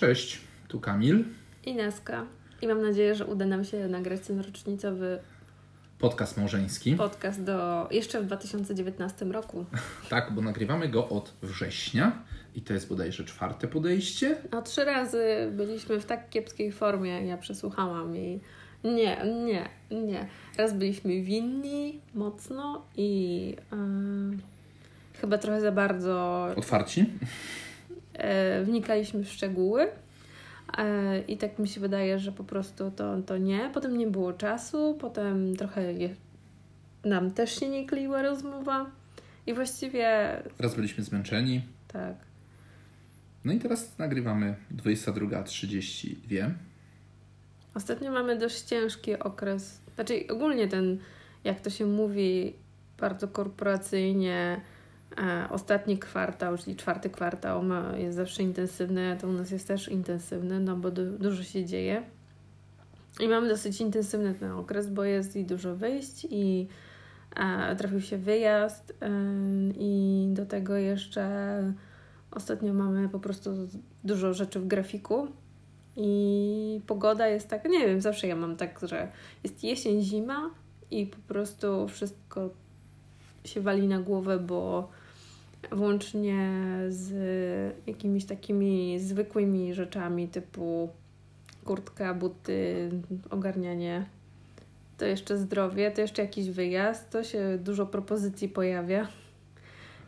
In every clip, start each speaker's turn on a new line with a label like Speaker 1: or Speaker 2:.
Speaker 1: Cześć, tu Kamil.
Speaker 2: I Neska. I mam nadzieję, że uda nam się nagrać ten rocznicowy
Speaker 1: Podcast małżeński.
Speaker 2: podcast do jeszcze w 2019 roku.
Speaker 1: Tak, bo nagrywamy go od września i to jest bodajże czwarte podejście.
Speaker 2: No trzy razy byliśmy w tak kiepskiej formie, ja przesłuchałam i nie, nie, nie. Raz byliśmy winni mocno i yy, chyba trochę za bardzo
Speaker 1: Otwarci.
Speaker 2: Yy, wnikaliśmy w szczegóły. Yy, I tak mi się wydaje, że po prostu to, to nie. Potem nie było czasu, potem trochę je, nam też się nie kleiła rozmowa. I właściwie
Speaker 1: Raz byliśmy zmęczeni.
Speaker 2: tak.
Speaker 1: No i teraz nagrywamy 22.32.
Speaker 2: Ostatnio mamy dość ciężki okres. Znaczy, ogólnie ten, jak to się mówi, bardzo korporacyjnie, e, ostatni kwartał, czyli czwarty kwartał ma, jest zawsze intensywny, to u nas jest też intensywny, no bo du- dużo się dzieje. I mamy dosyć intensywny ten okres, bo jest i dużo wyjść, i e, trafił się wyjazd, e, i do tego jeszcze ostatnio mamy po prostu dużo rzeczy w grafiku. I pogoda jest tak, nie wiem, zawsze ja mam tak, że jest jesień, zima i po prostu wszystko się wali na głowę, bo włącznie z jakimiś takimi zwykłymi rzeczami typu kurtka, buty, ogarnianie, to jeszcze zdrowie, to jeszcze jakiś wyjazd, to się dużo propozycji pojawia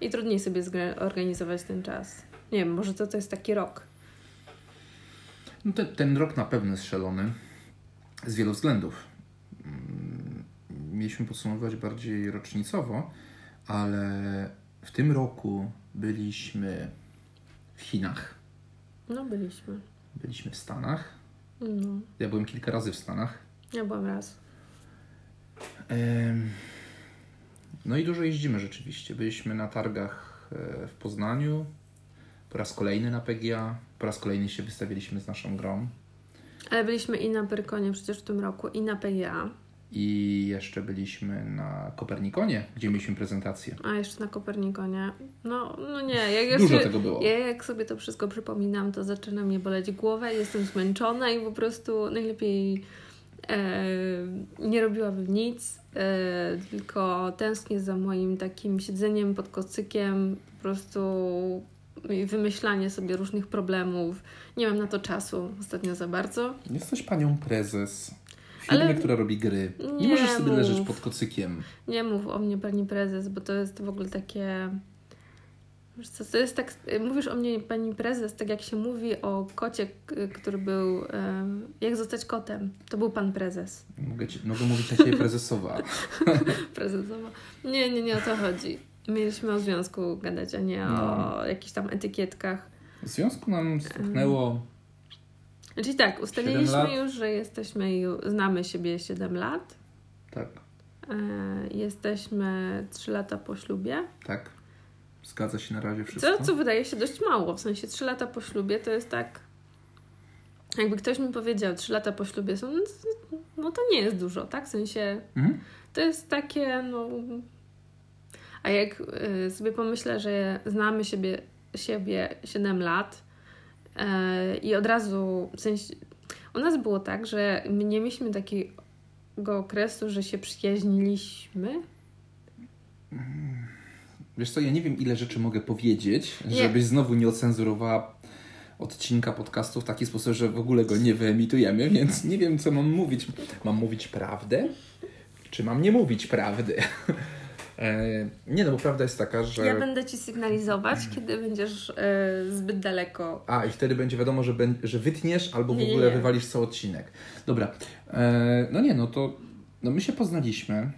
Speaker 2: i trudniej sobie zorganizować ten czas. Nie wiem, może to, to jest taki rok.
Speaker 1: No ten, ten rok na pewno jest szalony z wielu względów. Mm, Mieliśmy podsumowywać bardziej rocznicowo, ale w tym roku byliśmy w Chinach,
Speaker 2: No, byliśmy.
Speaker 1: byliśmy w Stanach.
Speaker 2: No,
Speaker 1: Ja byłem kilka razy w Stanach.
Speaker 2: ja byłam raz.
Speaker 1: Em, No i dużo jeździmy rzeczywiście. Byliśmy na targach e, w Poznaniu, po raz kolejny na PGA, po raz kolejny się wystawiliśmy z naszą grą
Speaker 2: Ale byliśmy i na Pyrkonie przecież w tym roku, i na PIA,
Speaker 1: i jeszcze byliśmy na Kopernikonie, gdzie mieliśmy prezentację.
Speaker 2: a jeszcze na Kopernikonie. No, no nie, jak ja
Speaker 1: Dużo
Speaker 2: sobie,
Speaker 1: tego było.
Speaker 2: Ja jak sobie to wszystko przypominam, to zaczyna mnie boleć głowa, jestem zmęczona i po prostu najlepiej e, nie robiłabym nic, e, tylko tęsknię za moim takim siedzeniem pod kocykiem, po prostu wymyślanie sobie różnych problemów. Nie mam na to czasu ostatnio za bardzo.
Speaker 1: Jesteś panią prezes w firmie,
Speaker 2: Ale-
Speaker 1: która robi gry. Nie,
Speaker 2: Nie
Speaker 1: możesz sobie
Speaker 2: mów.
Speaker 1: leżeć pod kocykiem.
Speaker 2: Nie mów o mnie pani prezes, bo to jest w ogóle takie. Wiesz co, to jest tak. Mówisz o mnie pani prezes, tak jak się mówi o kocie, który był. Jak zostać kotem? To był pan prezes.
Speaker 1: Mogę, ci, mogę mówić ciebie prezesowa.
Speaker 2: Prezesowa. Nie, nie, nie o to chodzi. Mieliśmy o związku gadać, a nie
Speaker 1: No.
Speaker 2: o jakichś tam etykietkach.
Speaker 1: W związku nam stuknęło
Speaker 2: Czyli tak,
Speaker 1: Siedem
Speaker 2: ustaliliśmy już, że jesteśmy, znamy siebie 7 lat.
Speaker 1: tak,
Speaker 2: E, jesteśmy 3 lata po ślubie.
Speaker 1: tak. Zgadza się na razie wszystko.
Speaker 2: Co, co wydaje się dość mało. W sensie 3 lata po ślubie to jest tak. Jakby ktoś mi powiedział, 3 lata po ślubie są, no to- no to nie jest dużo, tak? W sensie
Speaker 1: Mhm.
Speaker 2: to jest takie, no. A jak y, sobie pomyślę, że znamy siebie, siebie 7 lat i od razu, w sensie, u nas było tak, że my nie mieliśmy takiego okresu, że się przyjaźniliśmy.
Speaker 1: Wiesz co, ja nie wiem ile rzeczy mogę powiedzieć,
Speaker 2: Nie.
Speaker 1: żebyś znowu nie ocenzurowała odcinka podcastu w taki sposób, że w ogóle go nie wyemitujemy, więc nie wiem co mam mówić. Mam mówić prawdę? Czy mam nie mówić prawdy? E, nie no, bo prawda jest taka, że...
Speaker 2: Ja będę ci sygnalizować, kiedy będziesz y, zbyt daleko.
Speaker 1: A, i wtedy będzie wiadomo, że, że wytniesz albo w
Speaker 2: Nie,
Speaker 1: ogóle
Speaker 2: nie.
Speaker 1: wywalisz cały odcinek. Dobra. E, no nie, no to no my się poznaliśmy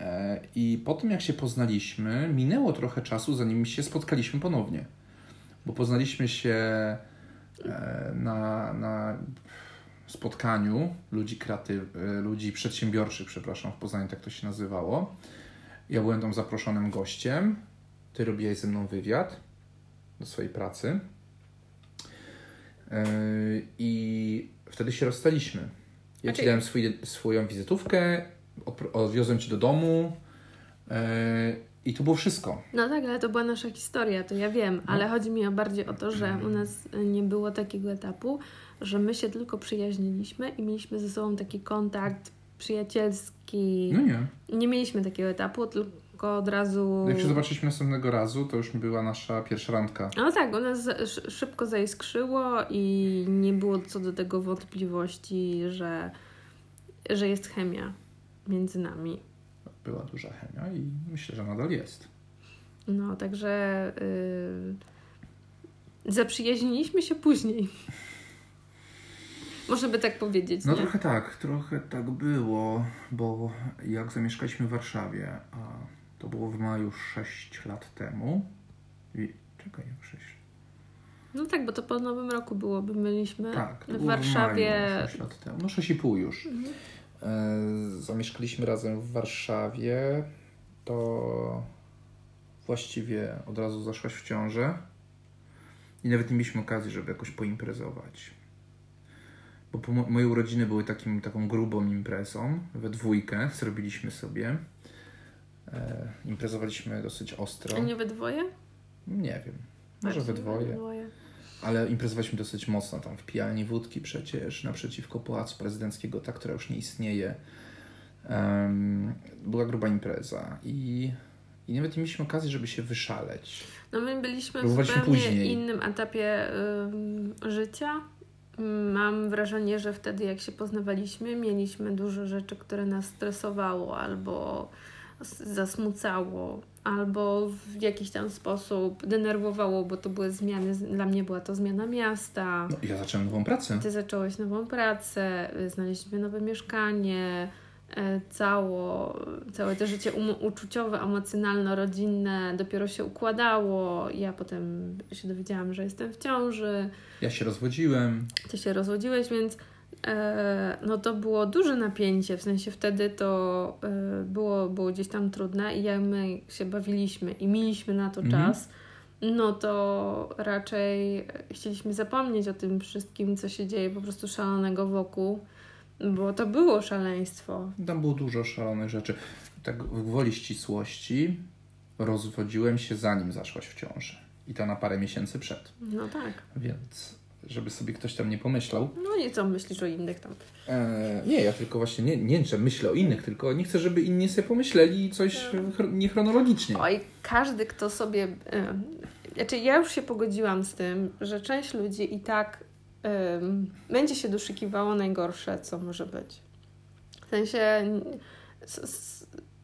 Speaker 1: e, i po tym jak się poznaliśmy, minęło trochę czasu, zanim się spotkaliśmy ponownie. Bo poznaliśmy się e, na, na spotkaniu ludzi kreatyw, e, ludzi przedsiębiorczych, przepraszam, w Poznaniu tak to się nazywało. Ja byłem tam zaproszonym gościem. Ty robiłeś ze mną wywiad do swojej pracy. Yy, I wtedy się rozstaliśmy. Ja ci
Speaker 2: Znaczy-
Speaker 1: dałem swój, swoją wizytówkę, odwiozłem ci do domu yy, I to było wszystko.
Speaker 2: No tak, ale to była nasza historia, to ja wiem,
Speaker 1: No.
Speaker 2: ale chodzi mi o bardziej o to, że u nas nie było takiego etapu, że my się tylko przyjaźniliśmy i mieliśmy ze sobą taki kontakt przyjacielski.
Speaker 1: No nie.
Speaker 2: Nie mieliśmy takiego etapu, tylko od razu.
Speaker 1: Jak się zobaczyliśmy następnego razu, to już była nasza pierwsza randka.
Speaker 2: No tak, sz- szybko zaiskrzyło i nie było co do tego wątpliwości, że, że jest chemia między nami.
Speaker 1: Była duża chemia i myślę, że nadal jest.
Speaker 2: No, także yy, zaprzyjaźniliśmy się później. Można by tak powiedzieć,
Speaker 1: No
Speaker 2: nie?
Speaker 1: trochę tak, trochę tak było, bo jak zamieszkaliśmy w Warszawie, a to było w maju 6 lat temu. I, czekaj, jak 6.
Speaker 2: No tak, bo to po Nowym Roku było, by myliśmy
Speaker 1: Tak,
Speaker 2: w Warszawie.
Speaker 1: w maju 6 lat temu. No 6,5 już.
Speaker 2: Mhm.
Speaker 1: E, zamieszkaliśmy razem w Warszawie, to właściwie od razu zaszłaś w ciążę i nawet nie mieliśmy okazji, żeby jakoś poimprezować. Bo moje urodziny były takim, taką grubą imprezą, we dwójkę zrobiliśmy sobie. E, imprezowaliśmy dosyć ostro.
Speaker 2: A nie we dwoje?
Speaker 1: Nie wiem, może we dwoje.
Speaker 2: dwoje.
Speaker 1: Ale imprezowaliśmy dosyć mocno tam w pijalni wódki przecież, naprzeciwko Pałacu Prezydenckiego, ta, która już nie istnieje. Em, była gruba impreza i, i nawet nie mieliśmy okazji, żeby się wyszaleć.
Speaker 2: No my byliśmy w zupełnie
Speaker 1: później.
Speaker 2: innym etapie ym, życia. Mam wrażenie, że wtedy jak się poznawaliśmy, mieliśmy dużo rzeczy, które nas stresowało albo zasmucało, albo w jakiś tam sposób denerwowało, bo to były zmiany, dla mnie była to zmiana miasta.
Speaker 1: No, i ja zacząłem nową pracę.
Speaker 2: Ty zacząłeś nową pracę, y, znaleźliśmy nowe mieszkanie, cało, całe to życie um, uczuciowe, emocjonalno-rodzinne dopiero się układało. Ja potem się dowiedziałam, że jestem w ciąży,
Speaker 1: Ja się rozwodziłem.
Speaker 2: ty się rozwodziłeś, więc e, no to było duże napięcie, w sensie wtedy to e, było, było gdzieś tam trudne i jak my się bawiliśmy i mieliśmy na to
Speaker 1: Mhm.
Speaker 2: czas, no to raczej chcieliśmy zapomnieć o tym wszystkim, co się dzieje po prostu szalonego wokół, bo to było szaleństwo.
Speaker 1: Tam było dużo szalonych rzeczy. Tak w woli ścisłości rozwodziłem się zanim zaszłaś w ciąży. I to na parę miesięcy przed.
Speaker 2: No tak.
Speaker 1: Więc żeby sobie ktoś tam nie pomyślał,
Speaker 2: No i co myślisz o innych tam?
Speaker 1: E, nie, ja tylko właśnie nie, nie, że myślę o innych, tylko nie chcę, żeby inni sobie pomyśleli coś chro- niechronologicznie.
Speaker 2: Oj, każdy, kto sobie. y, Znaczy, ja już się pogodziłam z tym, że część ludzi i tak będzie się doszukiwało najgorsze, co może być. W sensie.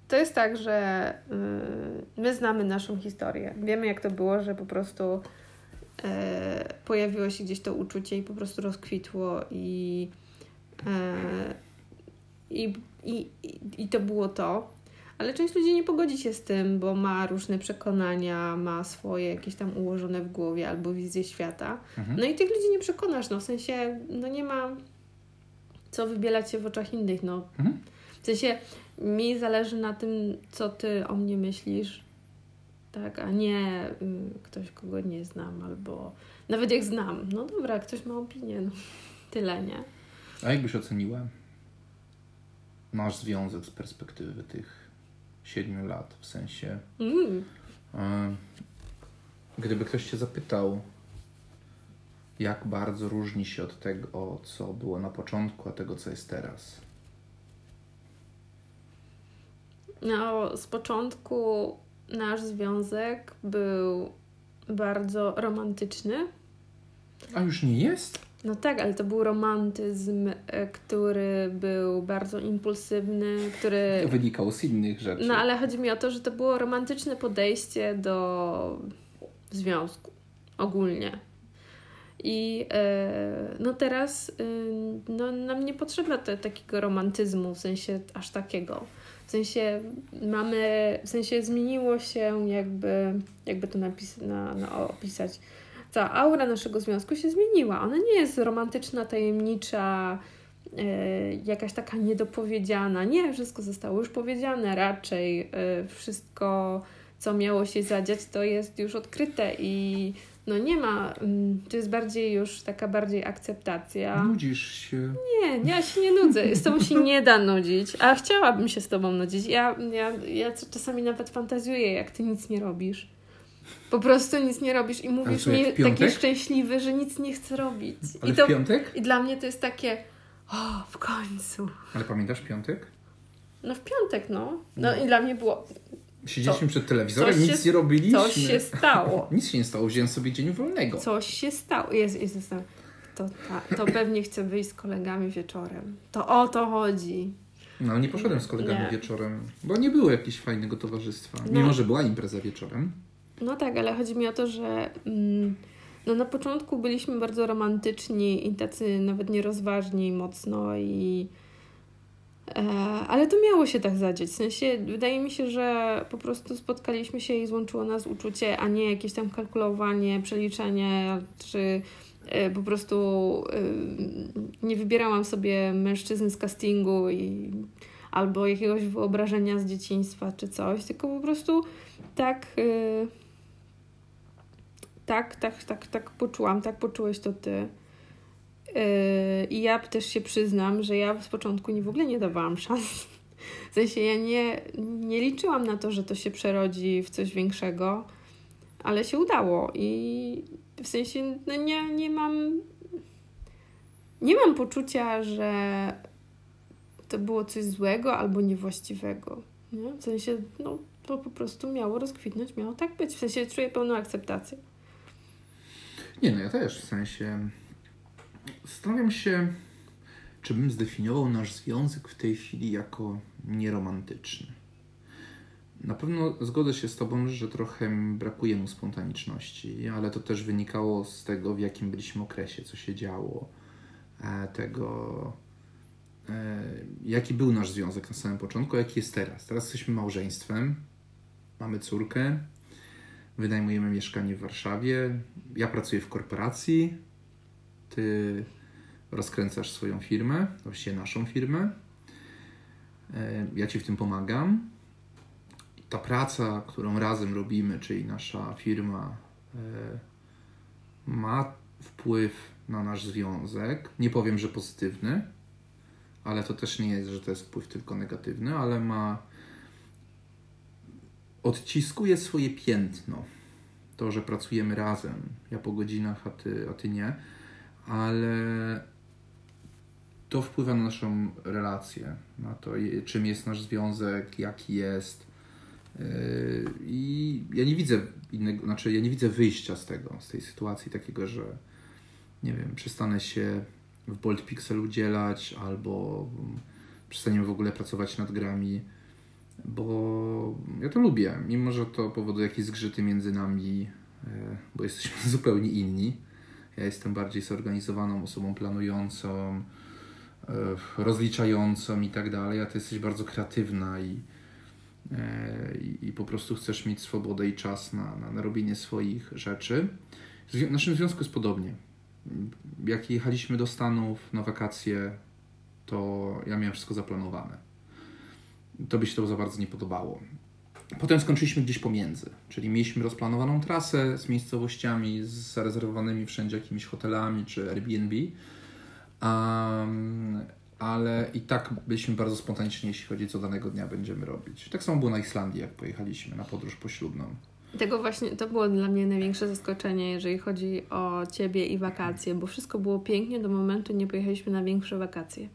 Speaker 2: To jest tak, że y, my znamy naszą historię. Wiemy, jak to było, że po prostu y, pojawiło się gdzieś to uczucie i po prostu rozkwitło i. i, i, i, I to było to. Ale część ludzi nie pogodzi się z tym, bo ma różne przekonania, ma swoje jakieś tam ułożone w głowie albo wizję świata.
Speaker 1: Mhm.
Speaker 2: No i tych ludzi nie przekonasz, no w sensie, no nie ma co wybielać się w oczach innych, no.
Speaker 1: Mhm.
Speaker 2: W sensie, mi zależy na tym, co ty o mnie myślisz, tak, a nie y, ktoś, kogo nie znam, albo nawet jak znam, no dobra, ktoś ma opinię, no tyle, nie?
Speaker 1: A jakbyś oceniła nasz związek z perspektywy tych siedmiu lat? W sensie,
Speaker 2: Mm.
Speaker 1: e, gdyby ktoś Cię zapytał, jak bardzo różni się od tego, co było na początku, a tego, co jest teraz?
Speaker 2: No, z początku nasz związek był bardzo romantyczny.
Speaker 1: A już nie jest?
Speaker 2: No tak, ale to był romantyzm, e, który był bardzo impulsywny, który.
Speaker 1: To wynikało z innych rzeczy.
Speaker 2: No ale chodzi mi o to, że to było romantyczne podejście do związku ogólnie. I e, no teraz e, no, nam nie potrzeba te, takiego romantyzmu, w sensie aż takiego. W sensie mamy, w sensie zmieniło się jakby, jakby to napis, na, na opisać. Ta aura naszego związku się zmieniła. Ona nie jest romantyczna, tajemnicza, e, jakaś taka niedopowiedziana. Nie, wszystko zostało już powiedziane. Raczej e, wszystko, co miało się zadziać, to jest już odkryte i no nie ma, mm, to jest bardziej już taka bardziej akceptacja.
Speaker 1: Nudzisz się.
Speaker 2: Nie, ja się nie nudzę. Z tobą się nie da nudzić, a chciałabym się z tobą nudzić. Ja, ja, ja czasami nawet fantazjuję, jak ty nic nie robisz. Po prostu nic nie robisz i mówisz mi taki szczęśliwy, że nic nie chcę robić.
Speaker 1: Ale
Speaker 2: I, to,
Speaker 1: w piątek?
Speaker 2: I dla mnie to jest takie, o, w końcu.
Speaker 1: Ale pamiętasz piątek?
Speaker 2: No w piątek, no. No i dla mnie było,
Speaker 1: Siedzieliśmy
Speaker 2: Co?
Speaker 1: przed telewizorem, nic
Speaker 2: się-
Speaker 1: nie robiliśmy.
Speaker 2: coś się stało.
Speaker 1: Nic się nie stało, wziąłem sobie dzień wolnego.
Speaker 2: Coś się stało. Jest, jest, jest, to, ta, to pewnie chcę wyjść z kolegami wieczorem. To o to chodzi.
Speaker 1: No ale nie poszedłem z kolegami
Speaker 2: Nie.
Speaker 1: wieczorem, bo nie było jakiegoś fajnego towarzystwa.
Speaker 2: No.
Speaker 1: Mimo, że była impreza wieczorem.
Speaker 2: No tak, ale chodzi mi o to, że mm, no na początku byliśmy bardzo romantyczni i tacy nawet nierozważni mocno i e, ale to miało się tak zadzieć. W sensie wydaje mi się, że po prostu spotkaliśmy się i złączyło nas uczucie, a nie jakieś tam kalkulowanie, przeliczenie, czy e, po prostu e, nie wybierałam sobie mężczyzn z castingu i albo jakiegoś wyobrażenia z dzieciństwa czy coś, tylko po prostu tak, tak, tak, tak, tak poczułam, tak poczułeś to ty. Y, I ja też się przyznam, że ja z początku nie w ogóle nie dawałam szans. W sensie ja nie, nie liczyłam na to, że to się przerodzi w coś większego, ale się udało i w sensie no nie, nie mam nie mam poczucia, że to było coś złego albo niewłaściwego. Nie? W sensie, no, to po prostu miało rozkwitnąć, miało tak być. W sensie czuję pełną akceptację.
Speaker 1: Nie, no ja też, w sensie zastanawiam się, czy bym zdefiniował nasz związek w tej chwili jako nieromantyczny. Na pewno zgodzę się z Tobą, że trochę brakuje mu spontaniczności, ale to też wynikało z tego, w jakim byliśmy okresie, co się działo, e, tego, e, jaki był nasz związek na samym początku, jaki jest teraz. Teraz jesteśmy małżeństwem, mamy córkę, wynajmujemy mieszkanie w Warszawie. Ja pracuję w korporacji, ty rozkręcasz swoją firmę, właściwie naszą firmę. E, Ja ci w tym pomagam. Ta praca, którą razem robimy, czyli nasza firma, e, ma wpływ na nasz związek. Nie powiem, że pozytywny, ale to też nie jest, że to jest wpływ tylko negatywny, ale ma odciskuje swoje piętno. To, że pracujemy razem, ja po godzinach, a ty, a ty nie, ale to wpływa na naszą relację, na to, czym jest nasz związek, jaki jest. Yy, I ja nie widzę innego, znaczy ja nie widzę wyjścia z tego, z tej sytuacji takiego, że nie wiem, przestanę się w Bolt Pixel udzielać, albo mm, przestaniemy w ogóle pracować nad grami, bo ja to lubię, mimo że to powoduje jakieś zgrzyty między nami, e, bo jesteśmy zupełnie inni. Ja jestem bardziej zorganizowaną osobą planującą, e, rozliczającą i tak dalej, a ty jesteś bardzo kreatywna i, e, i, i po prostu chcesz mieć swobodę i czas na, na, na robienie swoich rzeczy. W naszym związku jest podobnie. Jak jechaliśmy do Stanów na wakacje, to ja miałem wszystko zaplanowane. To by się to za bardzo nie podobało. Potem skończyliśmy gdzieś pomiędzy, czyli mieliśmy rozplanowaną trasę z miejscowościami, z zarezerwowanymi wszędzie jakimiś hotelami czy Airbnb, um, ale i tak byliśmy bardzo spontaniczni, jeśli chodzi co danego dnia będziemy robić. Tak samo było na Islandii, jak pojechaliśmy na podróż poślubną.
Speaker 2: Tego właśnie, to było dla mnie największe zaskoczenie, jeżeli chodzi o Ciebie i wakacje, bo wszystko było pięknie do momentu, nie pojechaliśmy na większe wakacje.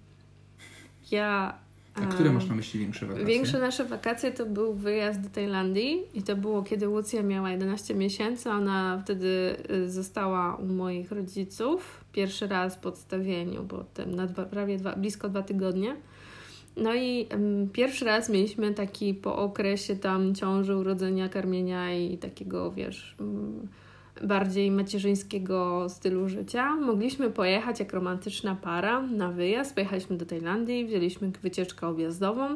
Speaker 2: Ja...
Speaker 1: A które masz na myśli większe wakacje?
Speaker 2: Większe nasze wakacje to był wyjazd do Tajlandii i to było kiedy Łucja miała 11 miesięcy. Ona wtedy y, została u moich rodziców pierwszy raz po odstawieniu, bo na dwa, prawie dwa, blisko dwa tygodnie. No i em, pierwszy raz mieliśmy taki po okresie tam ciąży, urodzenia, karmienia i takiego, wiesz, mm, bardziej macierzyńskiego stylu życia. Mogliśmy pojechać jak romantyczna para na wyjazd. Pojechaliśmy do Tajlandii, wzięliśmy wycieczkę objazdową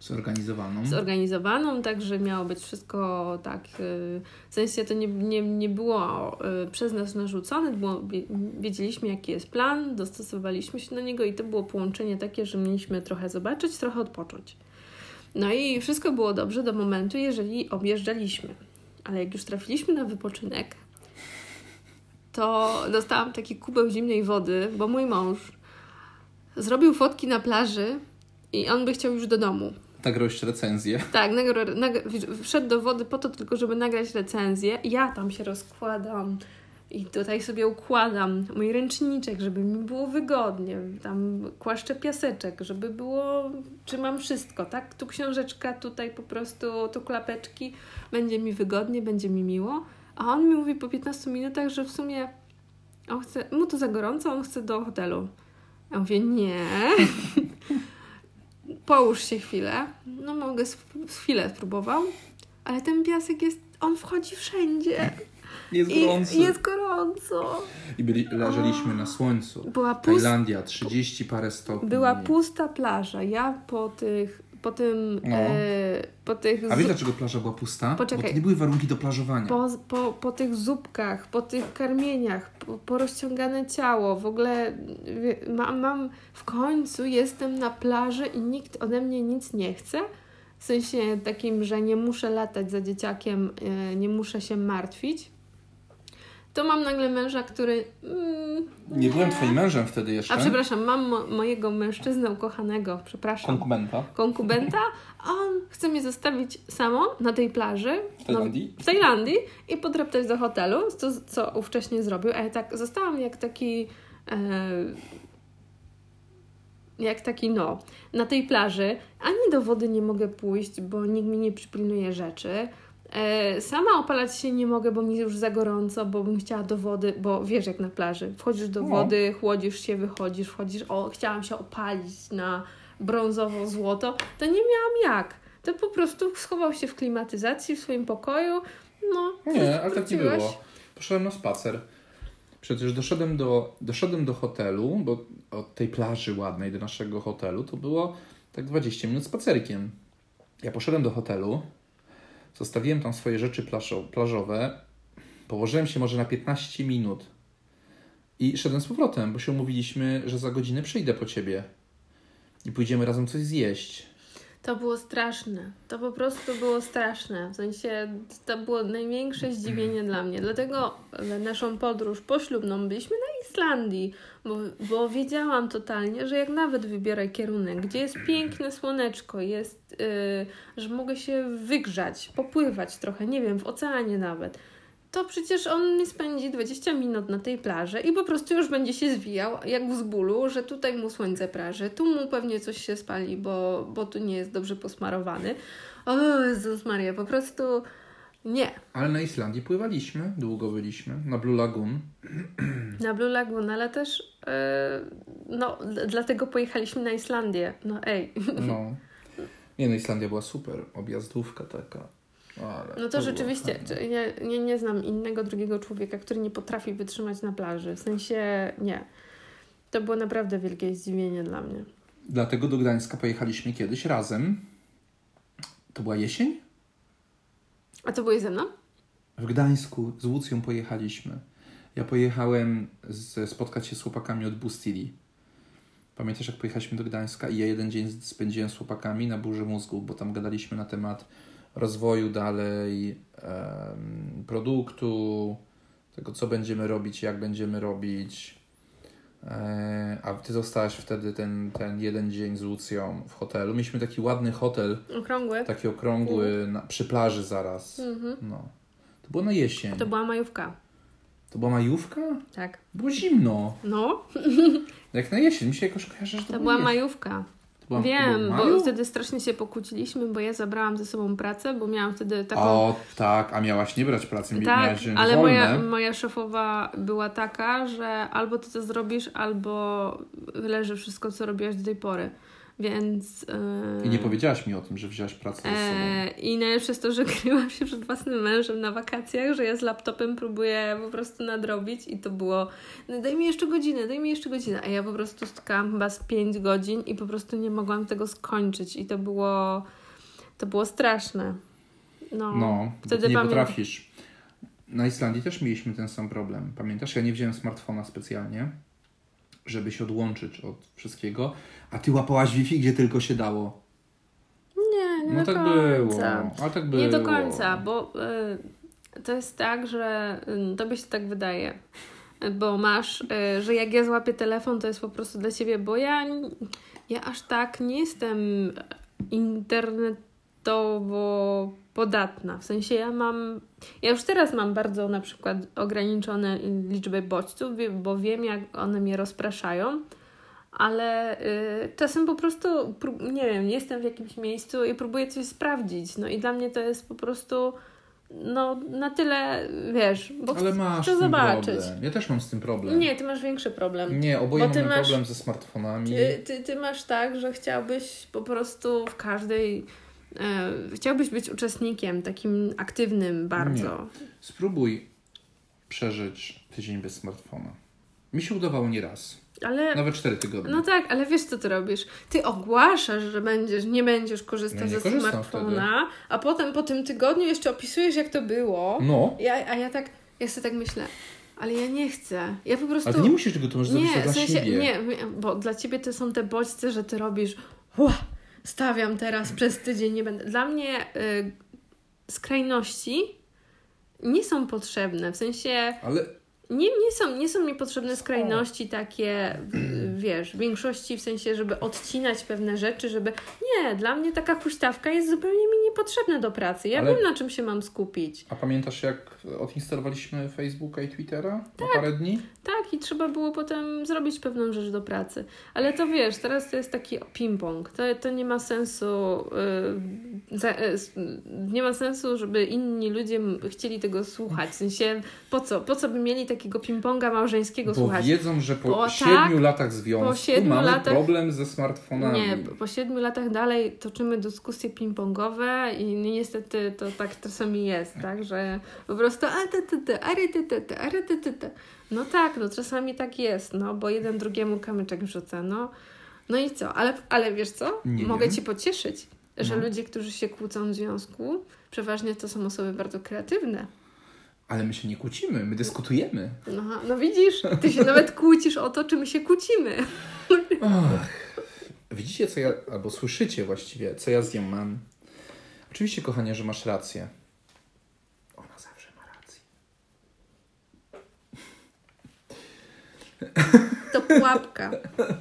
Speaker 1: Zorganizowaną.
Speaker 2: zorganizowaną, tak, że miało być wszystko tak. y, W sensie to nie, nie, nie było y, przez nas narzucone, było, wie- wiedzieliśmy jaki jest plan, dostosowaliśmy się do niego i to było połączenie takie, że mieliśmy trochę zobaczyć, trochę odpocząć. No i wszystko było dobrze do momentu, jeżeli objeżdżaliśmy. Ale jak już trafiliśmy na wypoczynek, to dostałam taki kubeł zimnej wody, bo mój mąż zrobił fotki na plaży i on by chciał już do domu.
Speaker 1: Nagrałeś recenzję.
Speaker 2: Tak, nagro, nag, wszedł do wody po to tylko, żeby nagrać recenzję. Ja tam się rozkładam i tutaj sobie układam mój ręczniczek, żeby mi było wygodnie. Tam kłaszczę piaseczek, żeby było, trzymam wszystko, tak? Tu książeczka, tutaj po prostu, tu klapeczki. Będzie mi wygodnie, będzie mi miło. A on mi mówi po 15 minutach, że w sumie on chce, mu to za gorąco, on chce do hotelu. Ja mówię, nie. Połóż się chwilę. No mogę chwilę spróbował, ale ten piasek jest, on wchodzi wszędzie.
Speaker 1: Jest gorąco.
Speaker 2: I jest gorąco.
Speaker 1: I byli, leżeliśmy na słońcu.
Speaker 2: Była pusta.
Speaker 1: Tajlandia, 30 parę stopni.
Speaker 2: Była pusta plaża. Ja po tych po tym, no. e, po tych...
Speaker 1: A wiesz dlaczego plaża była pusta?
Speaker 2: Poczekaj.
Speaker 1: Bo to nie były warunki do plażowania.
Speaker 2: Po, po, po tych zupkach, po tych karmieniach, po, po rozciągane ciało, w ogóle mam, mam, w końcu jestem na plaży i nikt ode mnie nic nie chce. W sensie takim, że nie muszę latać za dzieciakiem, e, nie muszę się martwić to mam nagle męża, który. Mm,
Speaker 1: nie, byłem twoim mężem wtedy jeszcze.
Speaker 2: A przepraszam, mam mo mojego mężczyznę ukochanego, przepraszam.
Speaker 1: Konkubenta.
Speaker 2: Konkubenta, a on chce mnie zostawić samą na tej plaży.
Speaker 1: W Tajlandii?
Speaker 2: No, w Tajlandii i podraptać do hotelu, co, co ówcześnie zrobił. A ja tak zostałam jak taki. E, jak taki no, na tej plaży, ani do wody nie mogę pójść, bo nikt mi nie przypilnuje rzeczy sama opalać się nie mogę, bo mi już za gorąco, bo bym chciała do wody, bo wiesz jak na plaży, wchodzisz do no. wody, chłodzisz się, wychodzisz, wchodzisz, o, chciałam się opalić na brązowo-złoto, to nie miałam jak. To po prostu schował się w klimatyzacji w swoim pokoju, no.
Speaker 1: Nie, ale tak nie było. Poszedłem na spacer. Przecież doszedłem do, doszedłem do hotelu, bo od tej plaży ładnej do naszego hotelu to było tak 20 minut spacerkiem. Ja poszedłem do hotelu, Zostawiłem tam swoje rzeczy plażowe. Położyłem się może na 15 minut i szedłem z powrotem, bo się umówiliśmy, że za godzinę przyjdę po ciebie i pójdziemy razem coś zjeść.
Speaker 2: To było straszne. To po prostu było straszne. W sensie to było największe zdziwienie dla mnie. Dlatego naszą podróż poślubną byliśmy Islandii, bo, bo wiedziałam totalnie, że jak nawet wybiorę kierunek, gdzie jest piękne słoneczko, jest, yy, że mogę się wygrzać, popływać trochę, nie wiem, w oceanie nawet to przecież on mi spędzi 20 minut na tej plaży i po prostu już będzie się zwijał jak z bólu, że tutaj mu słońce praży, tu mu pewnie coś się spali, bo, bo tu nie jest dobrze posmarowany. O Jezus Maria, po prostu nie.
Speaker 1: Ale na Islandii pływaliśmy, długo byliśmy, na Blue Lagoon.
Speaker 2: Na Blue Lagoon, ale też yy, no, dlatego pojechaliśmy na Islandię. No ej.
Speaker 1: No. Nie no, Islandia była super, objazdówka taka.
Speaker 2: Ale no to, to rzeczywiście, nie, nie, nie znam innego drugiego człowieka, który nie potrafi wytrzymać na plaży. W sensie nie. To było naprawdę wielkie zdziwienie dla mnie.
Speaker 1: Dlatego do Gdańska pojechaliśmy kiedyś razem. To była jesień?
Speaker 2: A to byłeś ze mną?
Speaker 1: W Gdańsku z Łucją pojechaliśmy. Ja pojechałem z, spotkać się z chłopakami od Bustili. Pamiętasz, jak pojechaliśmy do Gdańska i ja jeden dzień spędziłem z chłopakami na burzy mózgu, bo tam gadaliśmy na temat rozwoju dalej produktu, tego co będziemy robić, jak będziemy robić. E, a ty zostałaś wtedy ten, ten jeden dzień z Lucją w hotelu. Mieliśmy taki ładny hotel.
Speaker 2: Okrągły.
Speaker 1: Taki okrągły na, przy plaży zaraz. Mhm. No. To było na jesień.
Speaker 2: To była majówka.
Speaker 1: To była majówka?
Speaker 2: Tak.
Speaker 1: Było zimno.
Speaker 2: No.
Speaker 1: Jak na jesień. Mi się jakoś kojarzy, że to,
Speaker 2: to była majówka. Byłam, Wiem, bo wtedy strasznie się pokłóciliśmy, bo ja zabrałam ze sobą pracę, bo miałam wtedy taką...
Speaker 1: O, tak, a miałaś nie brać pracy,
Speaker 2: tak, ale moja, moja szefowa była taka, że albo ty to zrobisz, albo leży wszystko, co robiłaś do tej pory. Więc.
Speaker 1: I nie powiedziałaś mi o tym, że wziąłeś pracę ze sobą. E,
Speaker 2: I najlepsze jest to, że kryłam się przed własnym mężem na wakacjach, że ja z laptopem próbuję po prostu nadrobić i to było. No daj mi jeszcze godzinę, daj mi jeszcze godzinę. A ja po prostu stukałam chyba z 5 godzin i po prostu nie mogłam tego skończyć. I to było. To było straszne. No,
Speaker 1: no wtedy nie potrafisz. Na Islandii też mieliśmy ten sam problem. Pamiętasz? Ja nie wziąłem smartfona specjalnie żeby się odłączyć od wszystkiego, a ty łapałaś Wi-Fi gdzie tylko się dało.
Speaker 2: Nie, nie no do tak końca. było. Ale tak było. Nie do końca, bo y, to jest tak, że y, tobie się tak wydaje, bo masz, y, że jak ja złapię telefon, to jest po prostu dla ciebie, bo ja, ja aż tak nie jestem internetowo podatna. W sensie ja mam, ja już teraz mam bardzo na przykład ograniczone liczby bodźców, bo wiem jak one mnie rozpraszają, ale y, czasem po prostu, nie wiem, jestem w jakimś miejscu i próbuję coś sprawdzić. No i dla mnie to jest po prostu no na tyle, wiesz, bo
Speaker 1: Ale masz
Speaker 2: chcę zobaczyć.
Speaker 1: Problem. Ja też mam z tym problem.
Speaker 2: Nie, ty masz większy problem.
Speaker 1: Nie, oboje mamy masz, problem ze smartfonami.
Speaker 2: Ty, ty, ty masz tak, że chciałbyś po prostu w każdej chciałbyś być uczestnikiem, takim aktywnym bardzo.
Speaker 1: Nie. Spróbuj przeżyć tydzień bez smartfona. Mi się udawało nie raz. Ale, Nawet cztery tygodnie.
Speaker 2: No tak, ale wiesz co ty robisz? Ty ogłaszasz, że będziesz, nie będziesz korzystał ze smartfona, wtedy. a potem po tym tygodniu jeszcze opisujesz jak to było. No. Ja, a ja tak, ja sobie tak myślę, ale ja nie chcę. Ja po prostu...
Speaker 1: Ale nie musisz tego, to możesz nie, zrobić
Speaker 2: w
Speaker 1: sensie,
Speaker 2: siebie. Nie, bo dla ciebie to są te bodźce, że ty robisz Ła, stawiam teraz przez tydzień, nie będę... Dla mnie y, skrajności nie są potrzebne, w sensie...
Speaker 1: Ale
Speaker 2: nie, nie, są, nie są mi potrzebne skrajności takie, wiesz, w większości w sensie, żeby odcinać pewne rzeczy, żeby... Nie, dla mnie taka huśtawka jest zupełnie mi niepotrzebna do pracy. Ja Ale... wiem, na czym się mam skupić.
Speaker 1: A pamiętasz, jak odinstalowaliśmy Facebooka i Twittera tak, na parę dni?
Speaker 2: Tak, i trzeba było potem zrobić pewną rzecz do pracy. Ale to wiesz, teraz to jest taki ping-pong. To, to nie ma sensu... Yy, za, yy, nie ma sensu, żeby inni ludzie chcieli tego słuchać. W sensie, po co? Po co by mieli takiego ping-ponga małżeńskiego
Speaker 1: Bo
Speaker 2: słuchać.
Speaker 1: wiedzą, że po Bo siedmiu tak, latach związku mamy latach, problem ze smartfonami.
Speaker 2: Nie, po siedmiu latach dalej toczymy dyskusje ping-pongowe i niestety to tak czasami jest, tak, że po prostu a te te te, are te te te. No tak, no czasami tak jest, no, bo jeden drugiemu kamyczek wrzuca, no. No i co? Ale, ale wiesz co? Nie Mogę wiem. Ci pocieszyć, że no. ludzie, którzy się kłócą w związku, przeważnie to są osoby bardzo kreatywne.
Speaker 1: Ale my się nie kłócimy, my dyskutujemy.
Speaker 2: No, no widzisz, ty się nawet kłócisz o to, czy my się kłócimy.
Speaker 1: Och. Widzicie, co ja, albo słyszycie właściwie, co ja z nią mam. Oczywiście, kochanie, że masz rację. Ona zawsze ma rację.
Speaker 2: To pułapka.